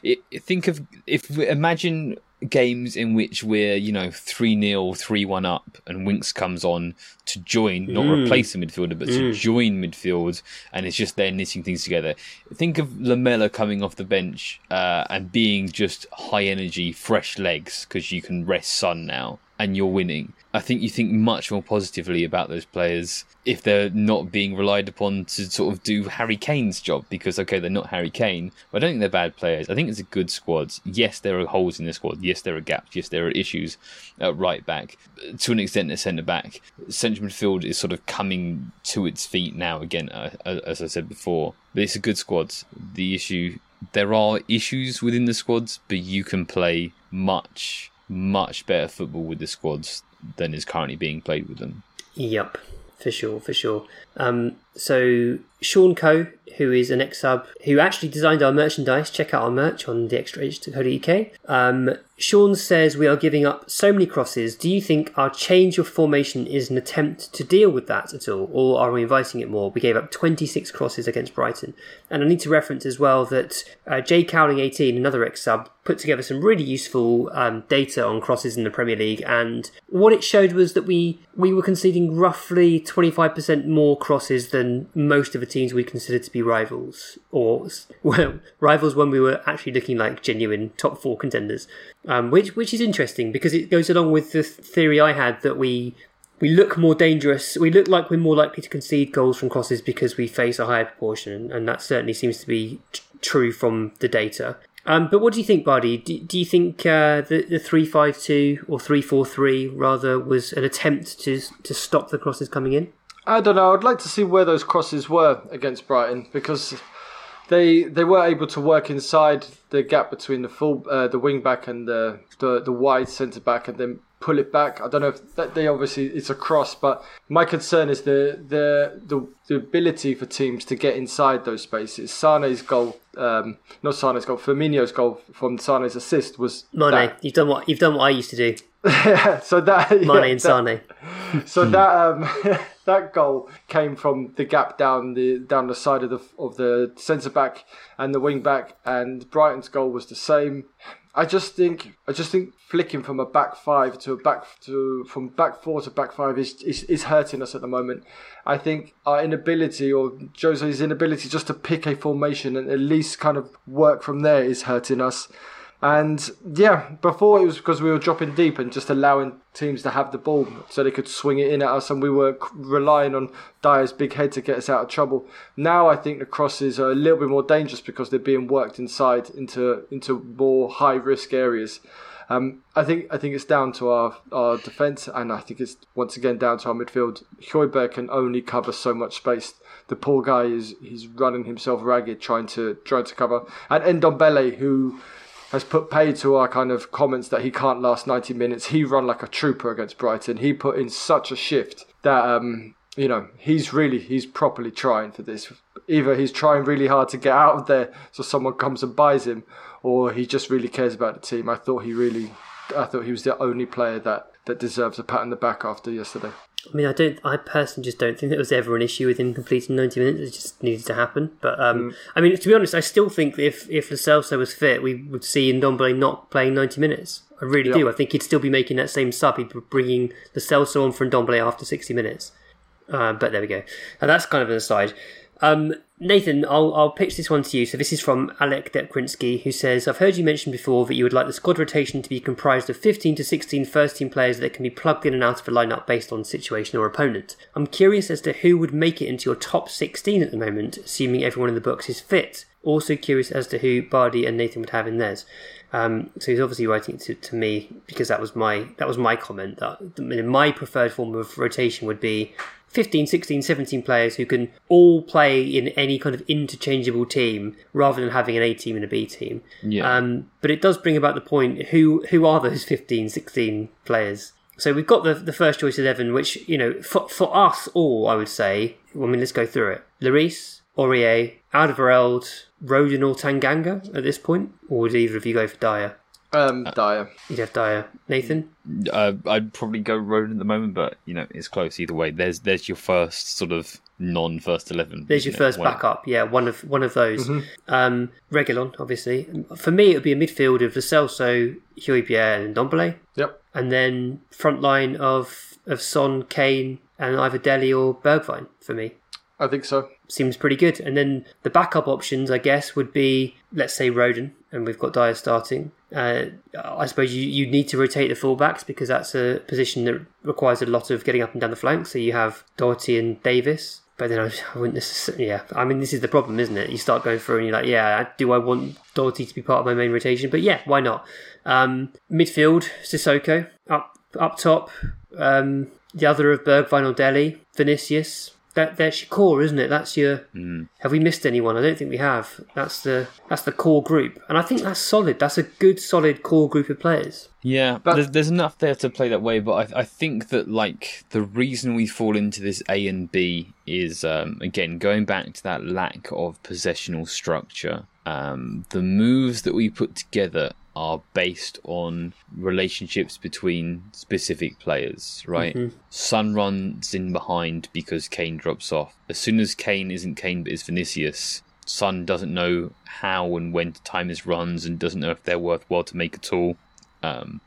it, think of if imagine games in which we're you know three 0 three one up, and Winks comes on to join, not Mm. replace the midfielder, but to join midfield, and it's just there knitting things together. Think of Lamela coming off the bench uh, and being just high energy, fresh legs because you can rest Son now and you're winning. I think you think much more positively about those players if they're not being relied upon to sort of do Harry Kane's job because okay they're not Harry Kane but I don't think they're bad players. I think it's a good squad. Yes there are holes in the squad. Yes there are gaps. Yes there are issues at right back. To an extent at centre back. Central midfield is sort of coming to its feet now again uh, as I said before. But it's a good squad. The issue there are issues within the squads but you can play much much better football with the squads than is currently being played with them. Yep, for sure, for sure. Um, so Sean Coe, who is an xSub who actually designed our merchandise, check out our merch on the extra theextrainch.co.uk. Um, Sean says we are giving up so many crosses. Do you think our change of formation is an attempt to deal with that at all, or are we inviting it more? We gave up 26 crosses against Brighton, and I need to reference as well that uh, Jay Cowling 18, another xSub, put together some really useful um, data on crosses in the Premier League, and what it showed was that we we were conceding roughly 25% more crosses than most of the teams we considered to be rivals, or well, rivals when we were actually looking like genuine top four contenders. Um, which which is interesting because it goes along with the theory I had that we we look more dangerous. We look like we're more likely to concede goals from crosses because we face a higher proportion, and that certainly seems to be t- true from the data. Um, but what do you think, Bardi? Do, do you think uh, the the three five two or three four three rather was an attempt to to stop the crosses coming in? I don't know. I'd like to see where those crosses were against Brighton because they they were able to work inside the gap between the full uh, the wing back and the the, the wide centre back and then pull it back. I don't know if that they obviously it's a cross, but my concern is the the the, the ability for teams to get inside those spaces. Sane's goal, um, not Sane's goal, Firmino's goal from Sane's assist was Mane, that. you've done what you've done what I used to do. so that Mane yeah, and that- Sane. so that um, that goal came from the gap down the down the side of the of the centre back and the wing back, and Brighton's goal was the same. I just think I just think flicking from a back five to a back to from back four to back five is is, is hurting us at the moment. I think our inability or Jose's inability just to pick a formation and at least kind of work from there is hurting us. And yeah, before it was because we were dropping deep and just allowing teams to have the ball so they could swing it in at us, and we were relying on Dier's big head to get us out of trouble. Now I think the crosses are a little bit more dangerous because they're being worked inside into into more high risk areas. Um, I think I think it's down to our, our defence, and I think it's once again down to our midfield. Højbjerg can only cover so much space. The poor guy is he's running himself ragged trying to trying to cover. And Ndombele, who has put paid to our kind of comments that he can't last 90 minutes. He run like a trooper against Brighton. He put in such a shift that um, you know he's really he's properly trying for this. Either he's trying really hard to get out of there so someone comes and buys him, or he just really cares about the team. I thought he really, I thought he was the only player that that deserves a pat on the back after yesterday. I mean, I don't. I personally just don't think there was ever an issue with him completing ninety minutes. It just needed to happen. But um, I mean, to be honest, I still think if if Celso was fit, we would see Ndombele not playing ninety minutes. I really Yeah. do. I think he'd still be making that same sub. He'd be bringing Celso on for Ndombele after sixty minutes. Uh, but there we go. And that's kind of an aside. Um, Nathan, I'll, I'll pitch this one to you. So this is from Alec Depkrinsky, who says, I've heard you mention before that you would like the squad rotation to be comprised of 15 to 16 first team players that can be plugged in and out of a lineup based on situation or opponent. I'm curious as to who would make it into your top 16 at the moment, assuming everyone in the books is fit. Also curious as to who Bardi and Nathan would have in theirs. Um, so he's obviously writing it to, to me because that was my that was my comment that my preferred form of rotation would be 15, 16, 17 players who can all play in any kind of interchangeable team rather than having an A team and a B team. Yeah. Um, but it does bring about the point who who are those 15, 16 players? So we've got the the first choice 11, which, you know, for, for us all, I would say, I mean, let's go through it. Lloris, Aurier, Alderweireld, Rodon or Tanganga at this point? Or would either of you go for Dier? Um, Dier. You'd have Dier. Nathan? Uh, I'd probably go Rodon at the moment, but you know it's close either way. There's there's your first sort of non first eleven. There's your isn't first One- backup. Yeah, one of one of those. Um, Reguilón, obviously. For me, it would be a midfield of Lo Celso, Højbjerg, and Ndombele, Yep. and then front line of of Son, Kane, and either Dele or Bergwijn. For me, I think so. seems pretty good. And then the backup options, I guess, would be let's say Rodon, and we've got Dier starting. Uh, I suppose you, you need to rotate the fullbacks because that's a position that requires a lot of getting up and down the flank. So you have Doherty and Davies. But then I, I wouldn't necessarily, yeah. I mean, this is the problem, isn't it? You start going through and you're like, yeah, do I want Doherty to be part of my main rotation? But yeah, why not? Um, midfield, Sissoko. Up up top, um, the other of Bergwijn or Dele, Vinicius. That that's your core, isn't it? That's your. Have we missed anyone? I don't think we have. That's the that's the core group, and I think that's solid. That's a good, solid core group of players. Yeah, But- there's, there's enough there to play that way, but I, I think that like the reason we fall into this A and B is um, again going back to that lack of possessional structure. Um, the moves that we put together are based on relationships between specific players, right? Son runs in behind because Kane drops off. As soon as Kane isn't Kane but is Vinicius, Son doesn't know how and when to time his runs and doesn't know if they're worthwhile to make at all. Um,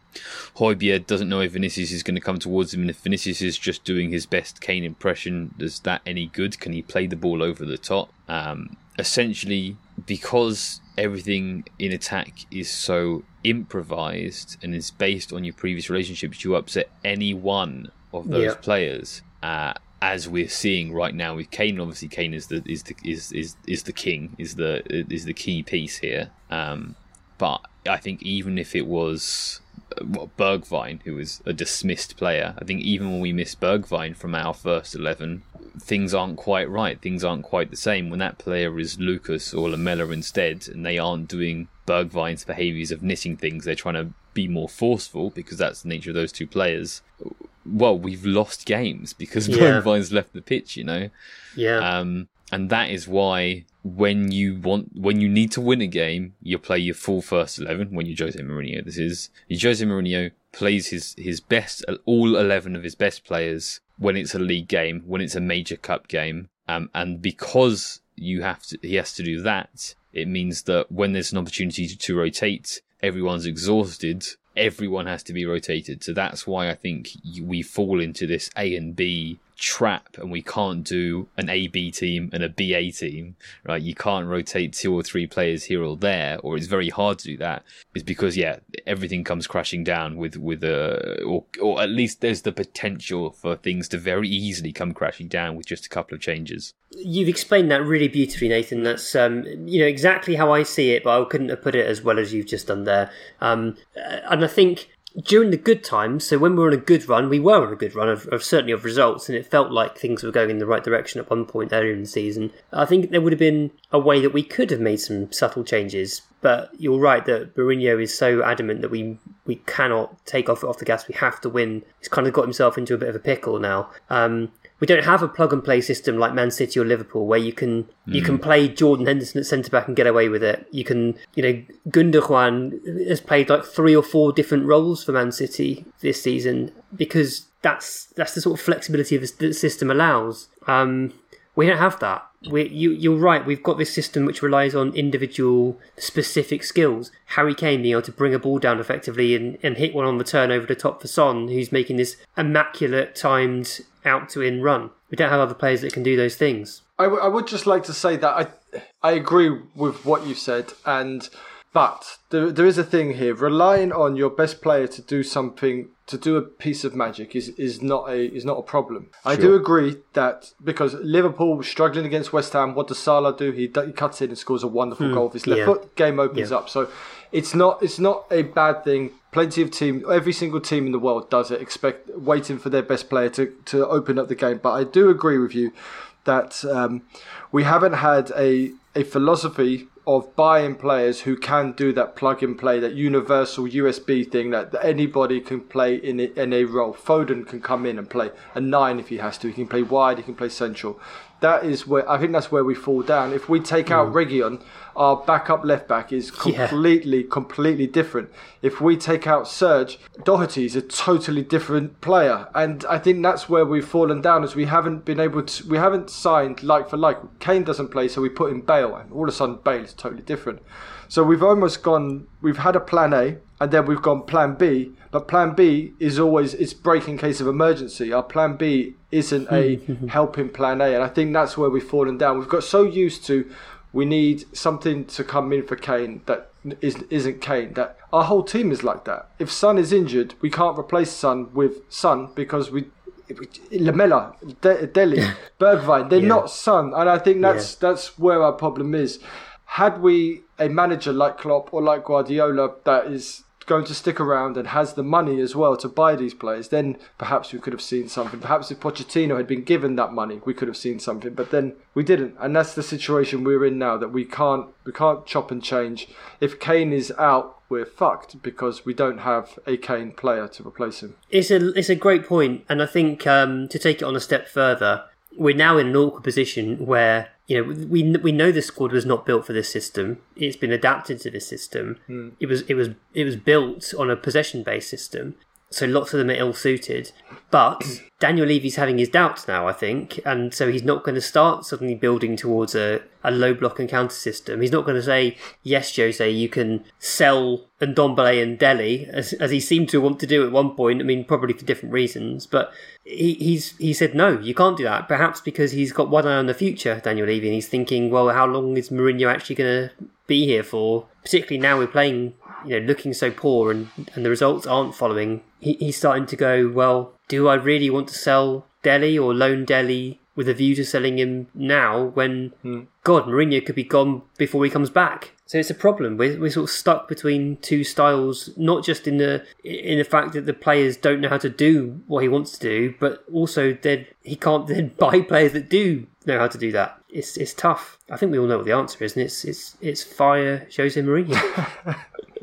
Højbjerg doesn't know if Vinicius is going to come towards him, and if Vinicius is just doing his best Kane impression, is that any good? Can he play the ball over the top? Um, essentially, because everything in attack is so improvised and is based on your previous relationships, you upset any one of those players. Uh, as we're seeing right now with Kane, obviously Kane is the is the is is, is the king, is the is the key piece here. Um, but I think even if it was uh, what Bergwijn, who was a dismissed player, I think even when we miss Bergwijn from our first eleven, things aren't quite right. Things aren't quite the same when that player is Lucas or Lamela instead, and they aren't doing Bergwijn's behaviours of knitting things. They're trying to be more forceful because that's the nature of those two players. Well, we've lost games because Yeah. Bergwijn's left the pitch. You know. Yeah, Um, and that is why when you want, when you need to win a game, you play your full first eleven. When you Jose Mourinho, this is Jose Mourinho plays his his best, all eleven of his best players when it's a league game, when it's a major cup game, um, and because you have to, he has to do that. It means that when there's an opportunity to, to rotate, everyone's exhausted. Everyone has to be rotated. So that's why I think we fall into this A and B trap and we can't do an A B team and a BA team, right? You can't rotate two or three players here or there, or it's very hard to do that. Is because yeah, everything comes crashing down with with a or or at least there's the potential for things to very easily come crashing down with just a couple of changes. You've explained that really beautifully, Nathan. That's um, you know exactly how I see it, but I couldn't have put it as well as you've just done there. Um, uh, and I think during the good times, so when we were on a good run, we were on a good run of, of certainly of results, and it felt like things were going in the right direction at one point earlier in the season. I think there would have been a way that we could have made some subtle changes, but you're right that Mourinho is so adamant that we we cannot take off off the gas. We have to win. He's kind of got himself into a bit of a pickle now. Um, we don't have a plug and play system like Man City or Liverpool where you can you can play Jordan Henderson at centre back and get away with it. You can you know Gundogan has played like three or four different roles for Man City this season because that's that's the sort of flexibility the system allows. Um, we don't have that. We, you, you're right. We've got this system which relies on individual specific skills. Harry Kane being able to bring a ball down effectively and, and hit one on the turn over the top for Son, who's making this immaculate timed out to in run. We don't have other players that can do those things. I, w- I would just like to say that I I agree with what you said, and but there, there is a thing here. Relying on your best player to do something to do a piece of magic is, is not a is not a problem. I do agree that because Liverpool was struggling against West Ham, what does Salah do? He, he cuts in and scores a wonderful goal with his left yeah. foot. Game opens Yeah. up. So it's not it's not a bad thing. Plenty of team, every single team in the world does it. Expect waiting for their best player to to open up the game. But I do agree with you that um, we haven't had a a philosophy of buying players who can do that plug and play, that universal USB thing that anybody can play in a, in a role. Foden can come in and play a nine if he has to. He can play wide. He can play central. That is where I think that's where we fall down. If we take out mm. Reguilón, our backup left back is Yeah. completely, completely different. If we take out Serge, Doherty is a totally different player, and I think that's where we've fallen down. As we haven't been able to, we haven't signed like for like. Kane doesn't play, so we put in Bale, and all of a sudden Bale is totally different. So we've almost gone. We've had a plan A, and then we've gone plan B. But plan B is always it's break in case of emergency. Our plan B isn't a hmm. helping plan A, and I think that's where we've fallen down. We've got so used to we need something to come in for Kane that is, isn't Kane. That our whole team is like that. If Son is injured, we can't replace Son with Son because we. Lamela, De- Dele, Bergwijn, they're Yeah. not Son, and I think that's that's where our problem is. Had we a manager like Klopp or like Guardiola that is going to stick around and has the money as well to buy these players, then perhaps we could have seen something. Perhaps if Pochettino had been given that money, we could have seen something. But then we didn't, and that's the situation we're in now. That we can't we can't chop and change. If Kane is out, we're fucked because we don't have a Kane player to replace him. It's a it's a great point, and I think um, to take it on a step further, we're now in an awkward position where you know we we know the squad was not built for this system. It's been adapted to this system. Hmm. It was it was it was built on a possession based system. So lots of them are ill suited. But Daniel Levy's having his doubts now, I think, and so he's not going to start suddenly building towards a, a low block and counter system. He's not going to say, yes, Jose, you can sell Ndombele and Dele, as, as he seemed to want to do at one point. I mean, probably for different reasons, but he, he's he said no, you can't do that. Perhaps because he's got one eye on the future, Daniel Levy, and he's thinking, well, how long is Mourinho actually going to be here for? Particularly now we're playing, you know, looking so poor and and the results aren't following. He, he's starting to go, well, do I really want to sell Dele or loan Dele with a view to selling him now when hmm. God Mourinho could be gone before he comes back? So it's a problem. We're, we're sort of stuck between two styles, not just in the in the fact that the players don't know how to do what he wants to do, but also that he can't then buy players that do know how to do that. It's it's tough. I think we all know what the answer is, and it's it's it's fire Jose Mourinho.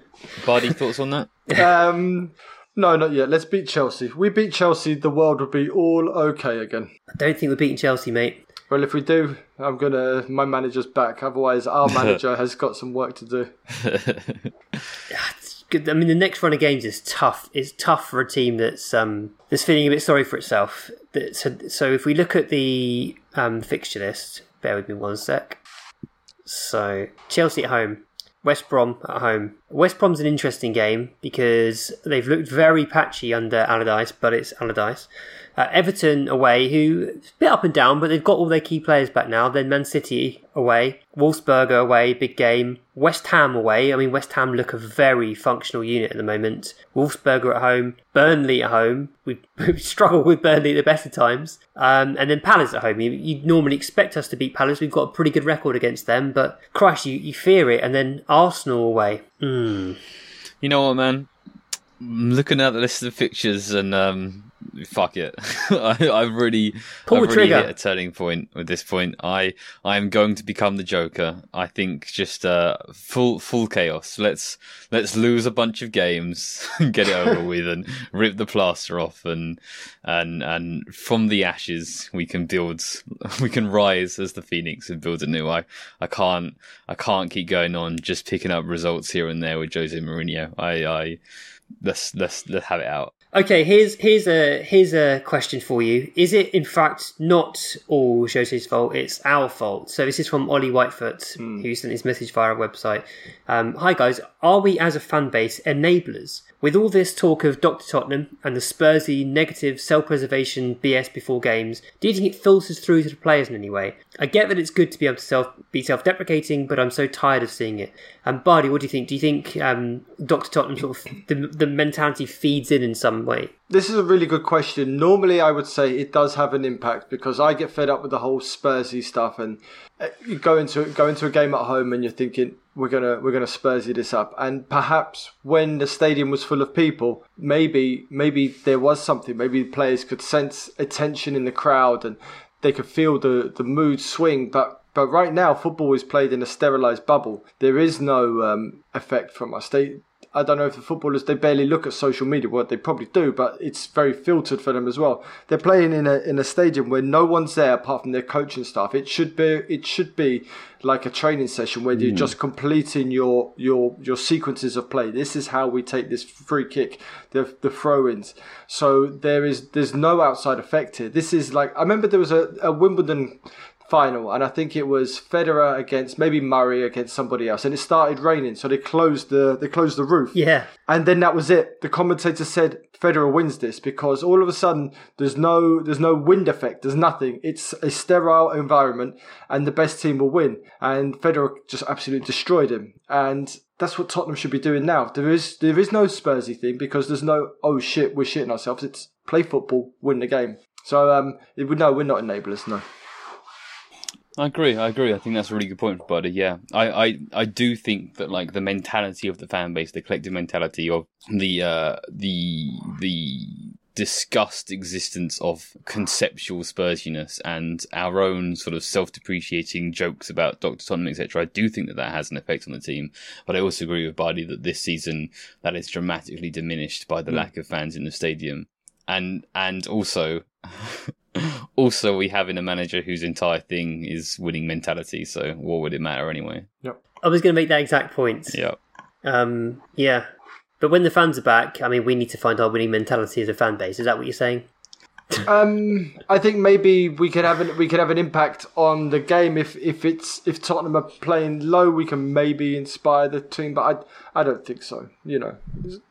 Bardi, thoughts on that? Um, no, not yet. Let's beat Chelsea. If we beat Chelsea, the world would be all okay again. I don't think we're beating Chelsea, mate. Well, if we do, I'm gonna. My manager's back. Otherwise, our manager has got some work to do. Good. I mean, the next run of games is tough. It's tough for a team that's um that's feeling a bit sorry for itself. That- So, so if we look at the um, fixture list, bear with me one sec. So Chelsea at home, West Brom at home. West Brom's an interesting game because they've looked very patchy under Allardyce, but it's Allardyce. Uh, Everton away, who a bit up and down, but they've got all their key players back now. Then Man City away, Wolfsberger away, big game. West Ham away. I mean, West Ham look a very functional unit at the moment. Wolfsberger at home, Burnley at home. We've, we've with Burnley at the best of times. Um, and then Palace at home. You, you'd normally expect us to beat Palace. We've got a pretty good record against them, but Christ, you, you fear it. And then Arsenal away. You know what, man? I'm looking at the list of fixtures and um, fuck it. I, I've really, Pull I've really trigger. hit a turning point with this point. I, I am going to become the Joker. I think just uh, full, full chaos. Let's let's lose a bunch of games, get it over with, and rip the plaster off, and and and from the ashes we can build, we can rise as the phoenix and build anew. I, I can't, I can't keep going on just picking up results here and there with Jose Mourinho. I, I let's let's let's have it out. Okay, here's here's a here's a question for you. Is it in fact not all Jose's fault? It's our fault. So this is from Ollie Whitefoot, who sent this message via our website. Um, Hi guys, are we as a fan base enablers? With all this talk of Dr. Tottenham and the Spursy negative self-preservation BS before games, do you think it filters through to the players in any way? I get that it's good to be able to self be self-deprecating, but I'm so tired of seeing it. And Bardi, what do you think? Do you think um, Dr. Tottenham sort of the, the mentality feeds in in some way? This is a really good question. Normally, I would say it does have an impact because I get fed up with the whole Spursy stuff, and uh, you go into go into a game at home and you're thinking we're gonna we're gonna Spursy this up, and perhaps when the stadium was full of people, maybe maybe there was something. Maybe the players could sense a tension in the crowd and they could feel the the mood swing, but. But right now, football is played in a sterilised bubble. There is no um, effect from us. They, I don't know if the footballers they barely look at social media. Well, they probably do, but it's very filtered for them as well. They're playing in a in a stadium where no one's there apart from their coaching staff. It should be it should be like a training session where you're hmm. just completing your your your sequences of play. This is how we take this free kick, the the throw-ins. So there is there's no outside effect here. This is like I remember there was a, a Wimbledon final, and I think it was Federer against maybe Murray against somebody else, and it started raining, so they closed the they closed the roof. Yeah. And then that was it. The commentator said Federer wins this because all of a sudden there's no there's no wind effect. There's nothing. It's a sterile environment, and the best team will win. And Federer just absolutely destroyed him. And that's what Tottenham should be doing now. There is there is no Spursy thing because there's no oh shit we're shitting ourselves. It's play football, win the game. So um, it would no we're not enablers. No. I agree. I agree. I think that's a really good point, Buddy. Yeah, I, I, I do think that like the mentality of the fan base, the collective mentality of the uh, the the discussed existence of conceptual Spursiness and our own sort of self-depreciating jokes about Doctor Tottenham, etc. I do think that that has an effect on the team, but I also agree with Buddy that this season that is dramatically diminished by the lack of fans in the stadium, and and also. Also, we have in a manager whose entire thing is winning mentality. So, what would it matter anyway? I was going to make that exact point. Yeah, Um, yeah. But when the fans are back, I mean, we need to find our winning mentality as a fan base. Is that what you're saying? Um, I think maybe we could have an we could have an impact on the game if if it's if Tottenham are playing low, we can maybe inspire the team. But I I don't think so. You know,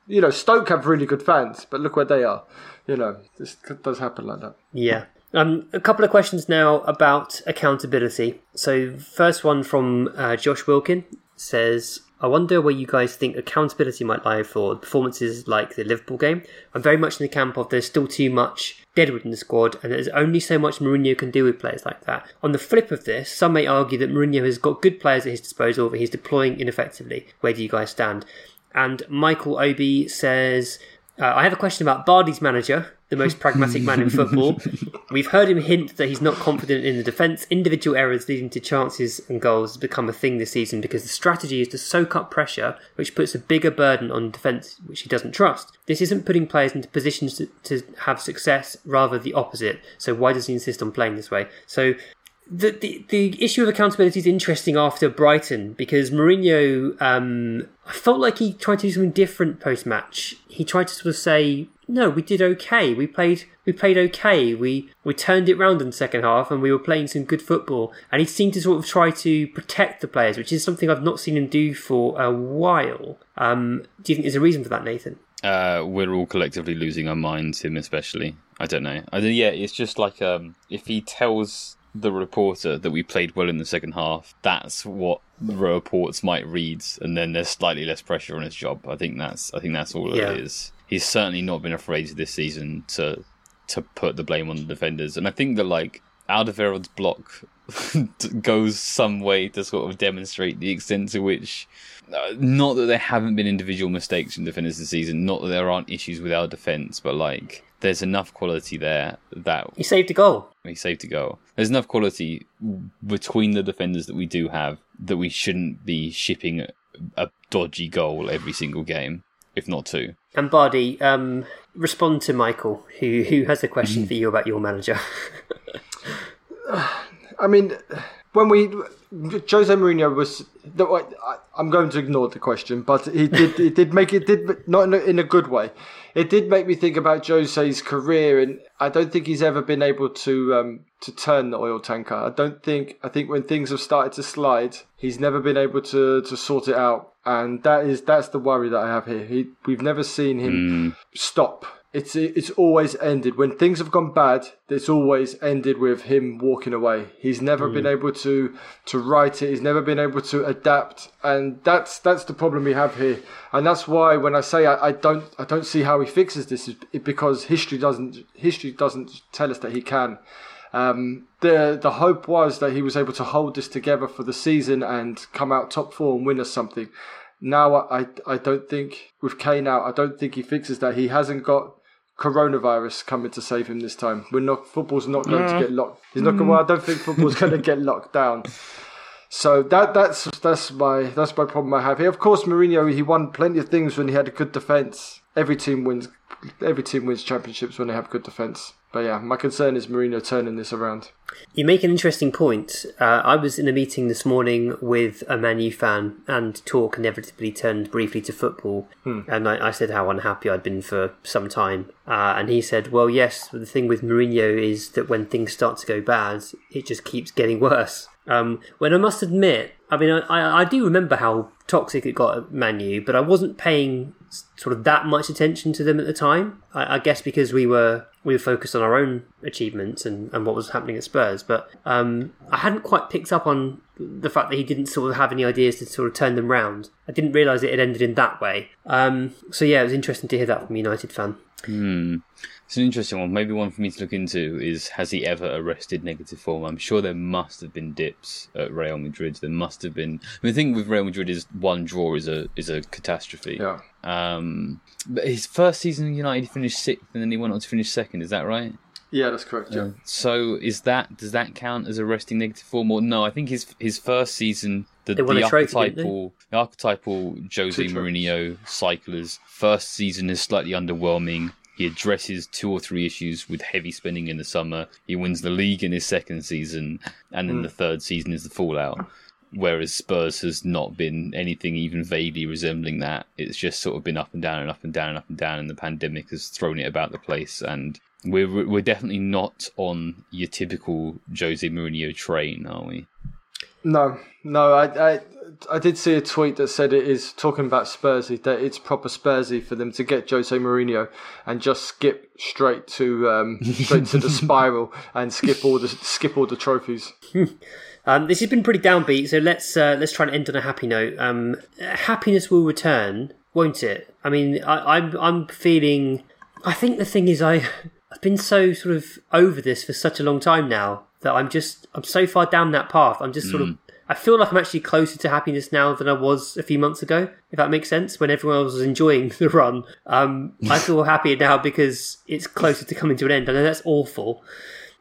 you know Stoke have really good fans, but look where they are. You know, this does happen like that. Yeah. Um, a couple of questions now about accountability. So, first one from uh, Josh Wilkin says, I wonder where you guys think accountability might lie for performances like the Liverpool game. I'm very much in the camp of there's still too much deadwood in the squad, and there's only so much Mourinho can do with players like that. On the flip of this, some may argue that Mourinho has got good players at his disposal that he's deploying ineffectively. Where do you guys stand? And Michael Obi says, uh, I have a question about Bardi's manager, the most pragmatic man in football. We've heard him hint that he's not confident in the defence. Individual errors leading to chances and goals has become a thing this season because the strategy is to soak up pressure, which puts a bigger burden on defence, which he doesn't trust. This isn't putting players into positions to, to have success, rather the opposite. So why does he insist on playing this way? So the, the the issue of accountability is interesting after Brighton because Mourinho, um, I felt like he tried to do something different post match. He tried to sort of say, "No, we did okay. We played we played okay. We we turned it round in the second half, and we were playing some good football." And he seemed to sort of try to protect the players, which is something I've not seen him do for a while. Um, do you think there's a reason for that, Nathan? uh, we're all collectively losing our minds. Him especially. I don't know. I yeah, it's just like um, if he tells the reporter that we played well in the second half, that's what the reports might read, and then there's slightly less pressure on his job. I think that's I think that's all Yeah. it is. He's certainly not been afraid this season to to put the blame on the defenders, and I think that like Alderweireld's block goes some way to sort of demonstrate the extent to which. Uh, not that there haven't been individual mistakes from defenders this season, not that there aren't issues with our defence, but like there's enough quality there that He saved a goal. he saved a goal. There's enough quality between the defenders that we do have that we shouldn't be shipping a, a dodgy goal every single game, if not two. And Bardi, um, respond to Michael, who who has a question for you about your manager. I mean, when we Jose Mourinho was, I, I'm going to ignore the question, but he did it did make it did not in a, in a good way. It did make me think about Jose's career, and I don't think he's ever been able to um, to turn the oil tanker. I don't think. I think when things have started to slide, he's never been able to to sort it out, and that is that's the worry that I have here. He, we've never seen him stop. It's it's always ended when things have gone bad. It's always ended with him walking away. He's never been able to to write it. He's never been able to adapt, and that's that's the problem we have here. And that's why when I say I, I don't I don't see how he fixes this is because history doesn't history doesn't tell us that he can. Um, the the hope was that he was able to hold this together for the season and come out top four and win us something. Now I, I don't think with Kane out, I don't think he fixes that. He hasn't got coronavirus coming to save him this time. We're not football's not going to get locked. He's not. Well, I don't think football's going to get locked down. So that that's that's my that's my problem I have here. Of course, Mourinho he won plenty of things when he had a good defense. Every team wins. Every team wins championships when they have good defense. But yeah, my concern is Mourinho turning this around. You make an interesting point. Uh, I was in a meeting this morning with a Man U fan, and talk inevitably turned briefly to football. And I, I said how unhappy I'd been for some time. Uh, and he said, Well, yes, the thing with Mourinho is that when things start to go bad, it just keeps getting worse. Um, when I must admit, I mean, I, I, do remember how toxic it got at Man U, but I wasn't paying sort of that much attention to them at the time. I, I guess because we were we were focused on our own achievements and, and what was happening at Spurs. But um, I hadn't quite picked up on the fact that he didn't sort of have any ideas to sort of turn them round. I didn't realise it had ended in that way. Um, so yeah, it was interesting to hear that from a United fan. It's an interesting one. Maybe one for me to look into is has he ever arrested negative form? I'm sure there must have been dips at Real Madrid. There must have been. I mean, the thing with Real Madrid is one draw is a is a catastrophe. Yeah. Um, but his first season in United, he finished sixth, and then he went on to finish second. Is that right? Yeah, that's correct. Yeah. So is that does that count as arresting negative form or no? I think his his first season, the, They won the a trophy, archetypal the archetypal Jose. Mourinho cycler's first season is slightly underwhelming. He addresses two or three issues with heavy spending in the summer. He wins the league in his second season, and then hmm. the third season is the fallout. Whereas Spurs has not been anything even vaguely resembling that. It's just sort of been up and down and up and down and up and down, and the pandemic has thrown it about the place. And we're we're definitely not on your typical Jose Mourinho train, are we? No, no, I, I, I did see a tweet that said it is talking about Spursy that it's proper Spursy for them to get Jose Mourinho and just skip straight to um, straight to the spiral and skip all the skip all the trophies. Um, this has been pretty downbeat, so let's uh, let's try and end on a happy note. Um, happiness will return, won't it? I mean, I, I'm I'm feeling. I think the thing is, I I've been so sort of over this for such a long time now that I'm just I'm so far down that path. I'm just sort of. I feel like I'm actually closer to happiness now than I was a few months ago, if that makes sense. When everyone else was enjoying the run, um, I feel happier now because it's closer to coming to an end. I know that's awful,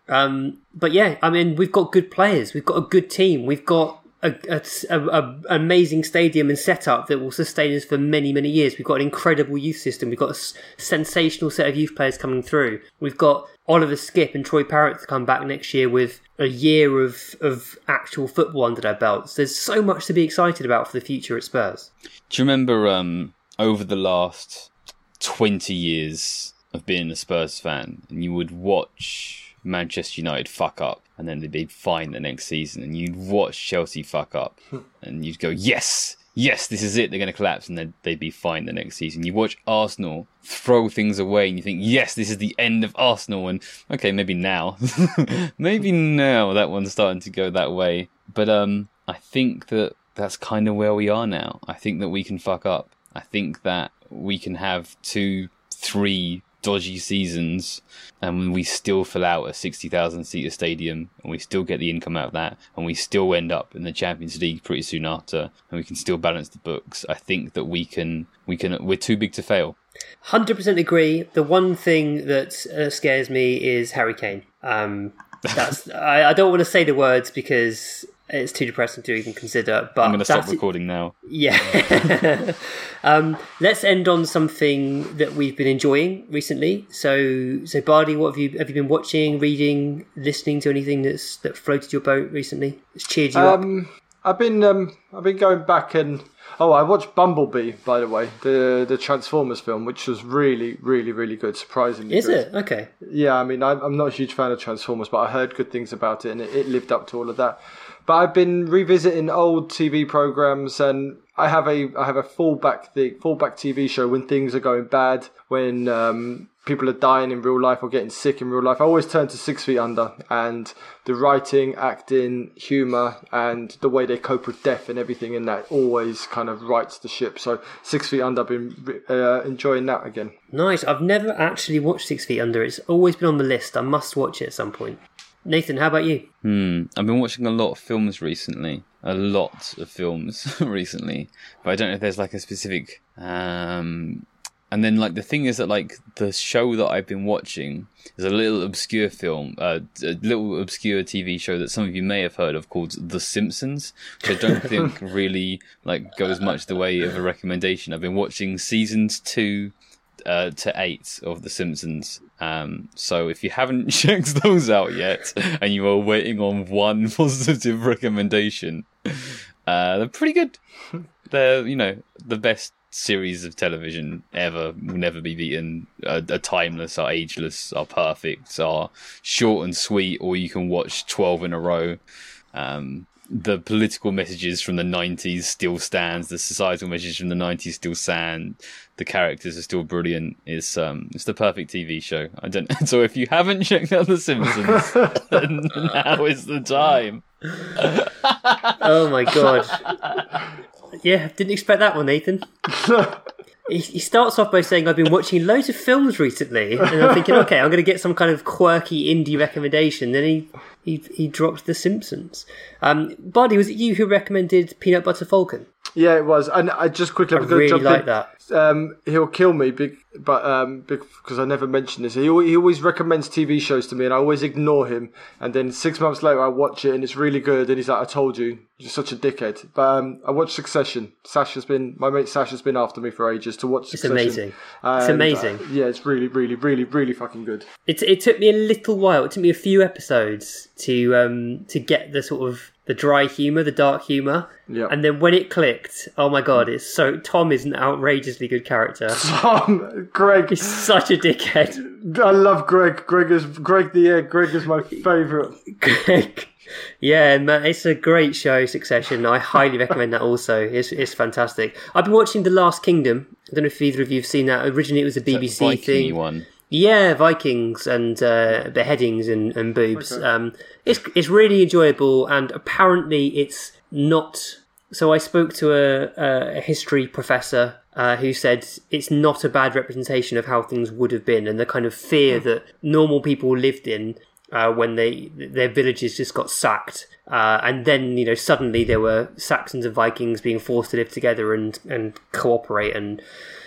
um, but yeah, I mean, we've got good players. We've got a good team. We've got a, a, a- amazing stadium and setup that will sustain us for many, many years. We've got an incredible youth system. We've got a s- sensational set of youth players coming through. We've got Oliver Skipp and Troy Parrott to come back next year with a year of, of actual football under their belts. There's so much to be excited about for the future at Spurs. Do you remember um, over the last 20 years of being a Spurs fan, and you would watch Manchester United fuck up, and then they'd be fine the next season, and you'd watch Chelsea fuck up, and you'd go, yes, yes, this is it, they're going to collapse, and then they'd be fine the next season. You watch Arsenal throw things away, and you think, yes, this is the end of Arsenal, and okay, maybe now, maybe now that one's starting to go that way. But um, I think that that's kind of where we are now. I think that we can fuck up. I think that we can have two, three dodgy seasons, and we still fill out a sixty thousand seater stadium, and we still get the income out of that, and we still end up in the Champions League pretty soon after, and we can still balance the books. I think that we can, we can, we're too big to fail. Hundred percent agree. The one thing that uh, scares me is Harry Kane. Um, that's I, I don't want to say the words because it's too depressing to even consider. But I'm going to stop recording now. Yeah. um, let's end on something that we've been enjoying recently. So, so Bardi, what have you have you been watching, reading, listening to anything that's that floated your boat recently? It's cheered you up. Um, I've been um, I've been going back and oh, I watched Bumblebee by the way, the the Transformers film, which was really, really, really good. Surprisingly, Is good. it okay? Yeah, I mean, I'm, I'm not a huge fan of Transformers, but I heard good things about it, and it, it lived up to all of that. But I've been revisiting old TV programs, and I have a I have a fallback the fallback TV show when things are going bad, when um, people are dying in real life or getting sick in real life. I always turn to Six Feet Under, and the writing, acting, humor, and the way they cope with death and everything in that always kind of rights the ship. So Six Feet Under, I've been uh, enjoying that again. Nice. I've never actually watched Six Feet Under. It's always been on the list. I must watch it at some point. Nathan, how about you? Hmm. I've been watching a lot of films recently. A lot of films recently, but I don't know if there's like a specific. Um, and then like the thing is that like the show that I've been watching is a little obscure film, uh, a little obscure TV show that some of you may have heard of called The Simpsons, which I don't think really like goes much the way of a recommendation. I've been watching seasons two uh, to eight of The Simpsons. Um, so if you haven't checked those out yet, and you are waiting on one positive recommendation, uh, they're pretty good. They're you know the best series of television ever. Will never be beaten. Are, are timeless. Are ageless. Are perfect. Are short and sweet. Or you can watch twelve in a row. Um, the political messages from the 90s still stands the societal messages from the 90s still stand the characters are still brilliant it's um it's the perfect tv show i don't so if you haven't checked out the simpsons now is the time Oh my god. yeah, didn't expect that one, Nathan. He, he starts off by saying, I've been watching loads of films recently. And I'm thinking, okay, I'm going to get some kind of quirky indie recommendation. Then he, he, he dropped The Simpsons. Um, Bardi, was it you who recommended Peanut Butter Falcon? Yeah, it was, and I just quickly I really like that. Um, he'll kill me, big, but um, because I never mentioned this, he he always recommends TV shows to me, and I always ignore him. And then six months later, I watch it, and it's really good. And he's like, "I told you, you're such a dickhead." But um, I watched Succession. Sasha's been my mate. Sasha's been after me for ages to watch. It's Succession. amazing. It's amazing. uh, yeah, it's really, really, really, really fucking good. It, it took me a little while. It took me a few episodes to um to get the sort of the dry humor, the dark humor, Yeah. and then when it clicked, oh my god! It's so Tom is an outrageously good character. Um, Greg, He's such a dickhead. I love Greg. Greg is Greg the Egg. Greg is my favorite. Greg. Yeah, man, it's a great show, Succession. I highly recommend that. Also, it's it's fantastic. I've been watching The Last Kingdom. I don't know if either of you have seen that. Originally, it was a BBC Viking thing. one Yeah, Vikings and uh, beheadings and, and boobs. Um, it's it's really enjoyable, and apparently it's not. So I spoke to a, a history professor uh, who said it's not a bad representation of how things would have been, and the kind of fear that normal people lived in uh, when they their villages just got sacked, uh, and then you know suddenly there were Saxons and Vikings being forced to live together and and cooperate and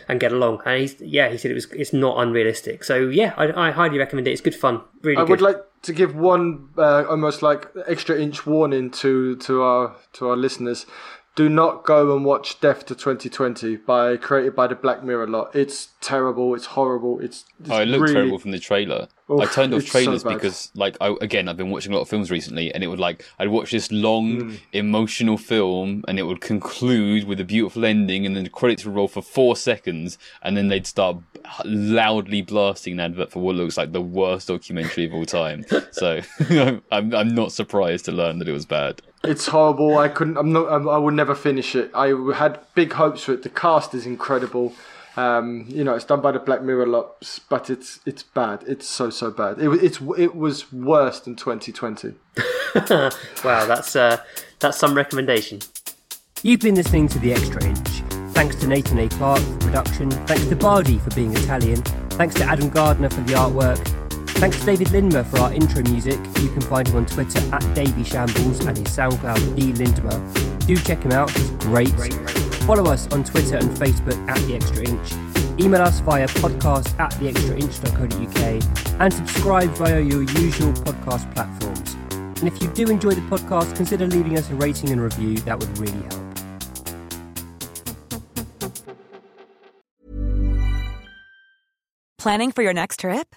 and get along. And he's yeah, he said it was it's not unrealistic. So yeah, I, I highly recommend it. It's good fun, really I good. would like to give one uh, almost like extra inch warning to to our to our listeners. Do not go and watch Death to 2020 by created by the Black Mirror lot. It's terrible. It's horrible. It's, it's Oh, it looked really, terrible from the trailer. I turned off it's so trailers because, like, I, again, I've been watching a lot of films recently, and it would like I'd watch this long, Hmm. emotional film, and it would conclude with a beautiful ending, and then the credits would roll for four seconds, and then they'd start loudly blasting an advert for what looks like the worst documentary of all time. so I'm I'm not surprised to learn that it was bad. It's horrible. I couldn't. I'm not. I would never finish it. I had big hopes for it. The cast is incredible. Um, you know, it's done by the Black Mirror lot, but it's it's bad. It's so so bad. It wa- it's it was worse than 2020. wow, that's uh, that's some recommendation. You've been listening to The Extra Inch. Thanks to Nathan A. Clark for production. Thanks to Bardi for being Italian. Thanks to Adam Gardner for the artwork. Thanks to David Lindmer for our intro music. You can find him on Twitter at Davy Shambles and his SoundCloud D Lindmer. Do check him out, he's great. Follow us on Twitter and Facebook at The Extra Inch. Email us via podcast at theextrainch.co.uk and subscribe via your usual podcast platforms. And if you do enjoy the podcast, consider leaving us a rating and review, that would really help. Planning for your next trip?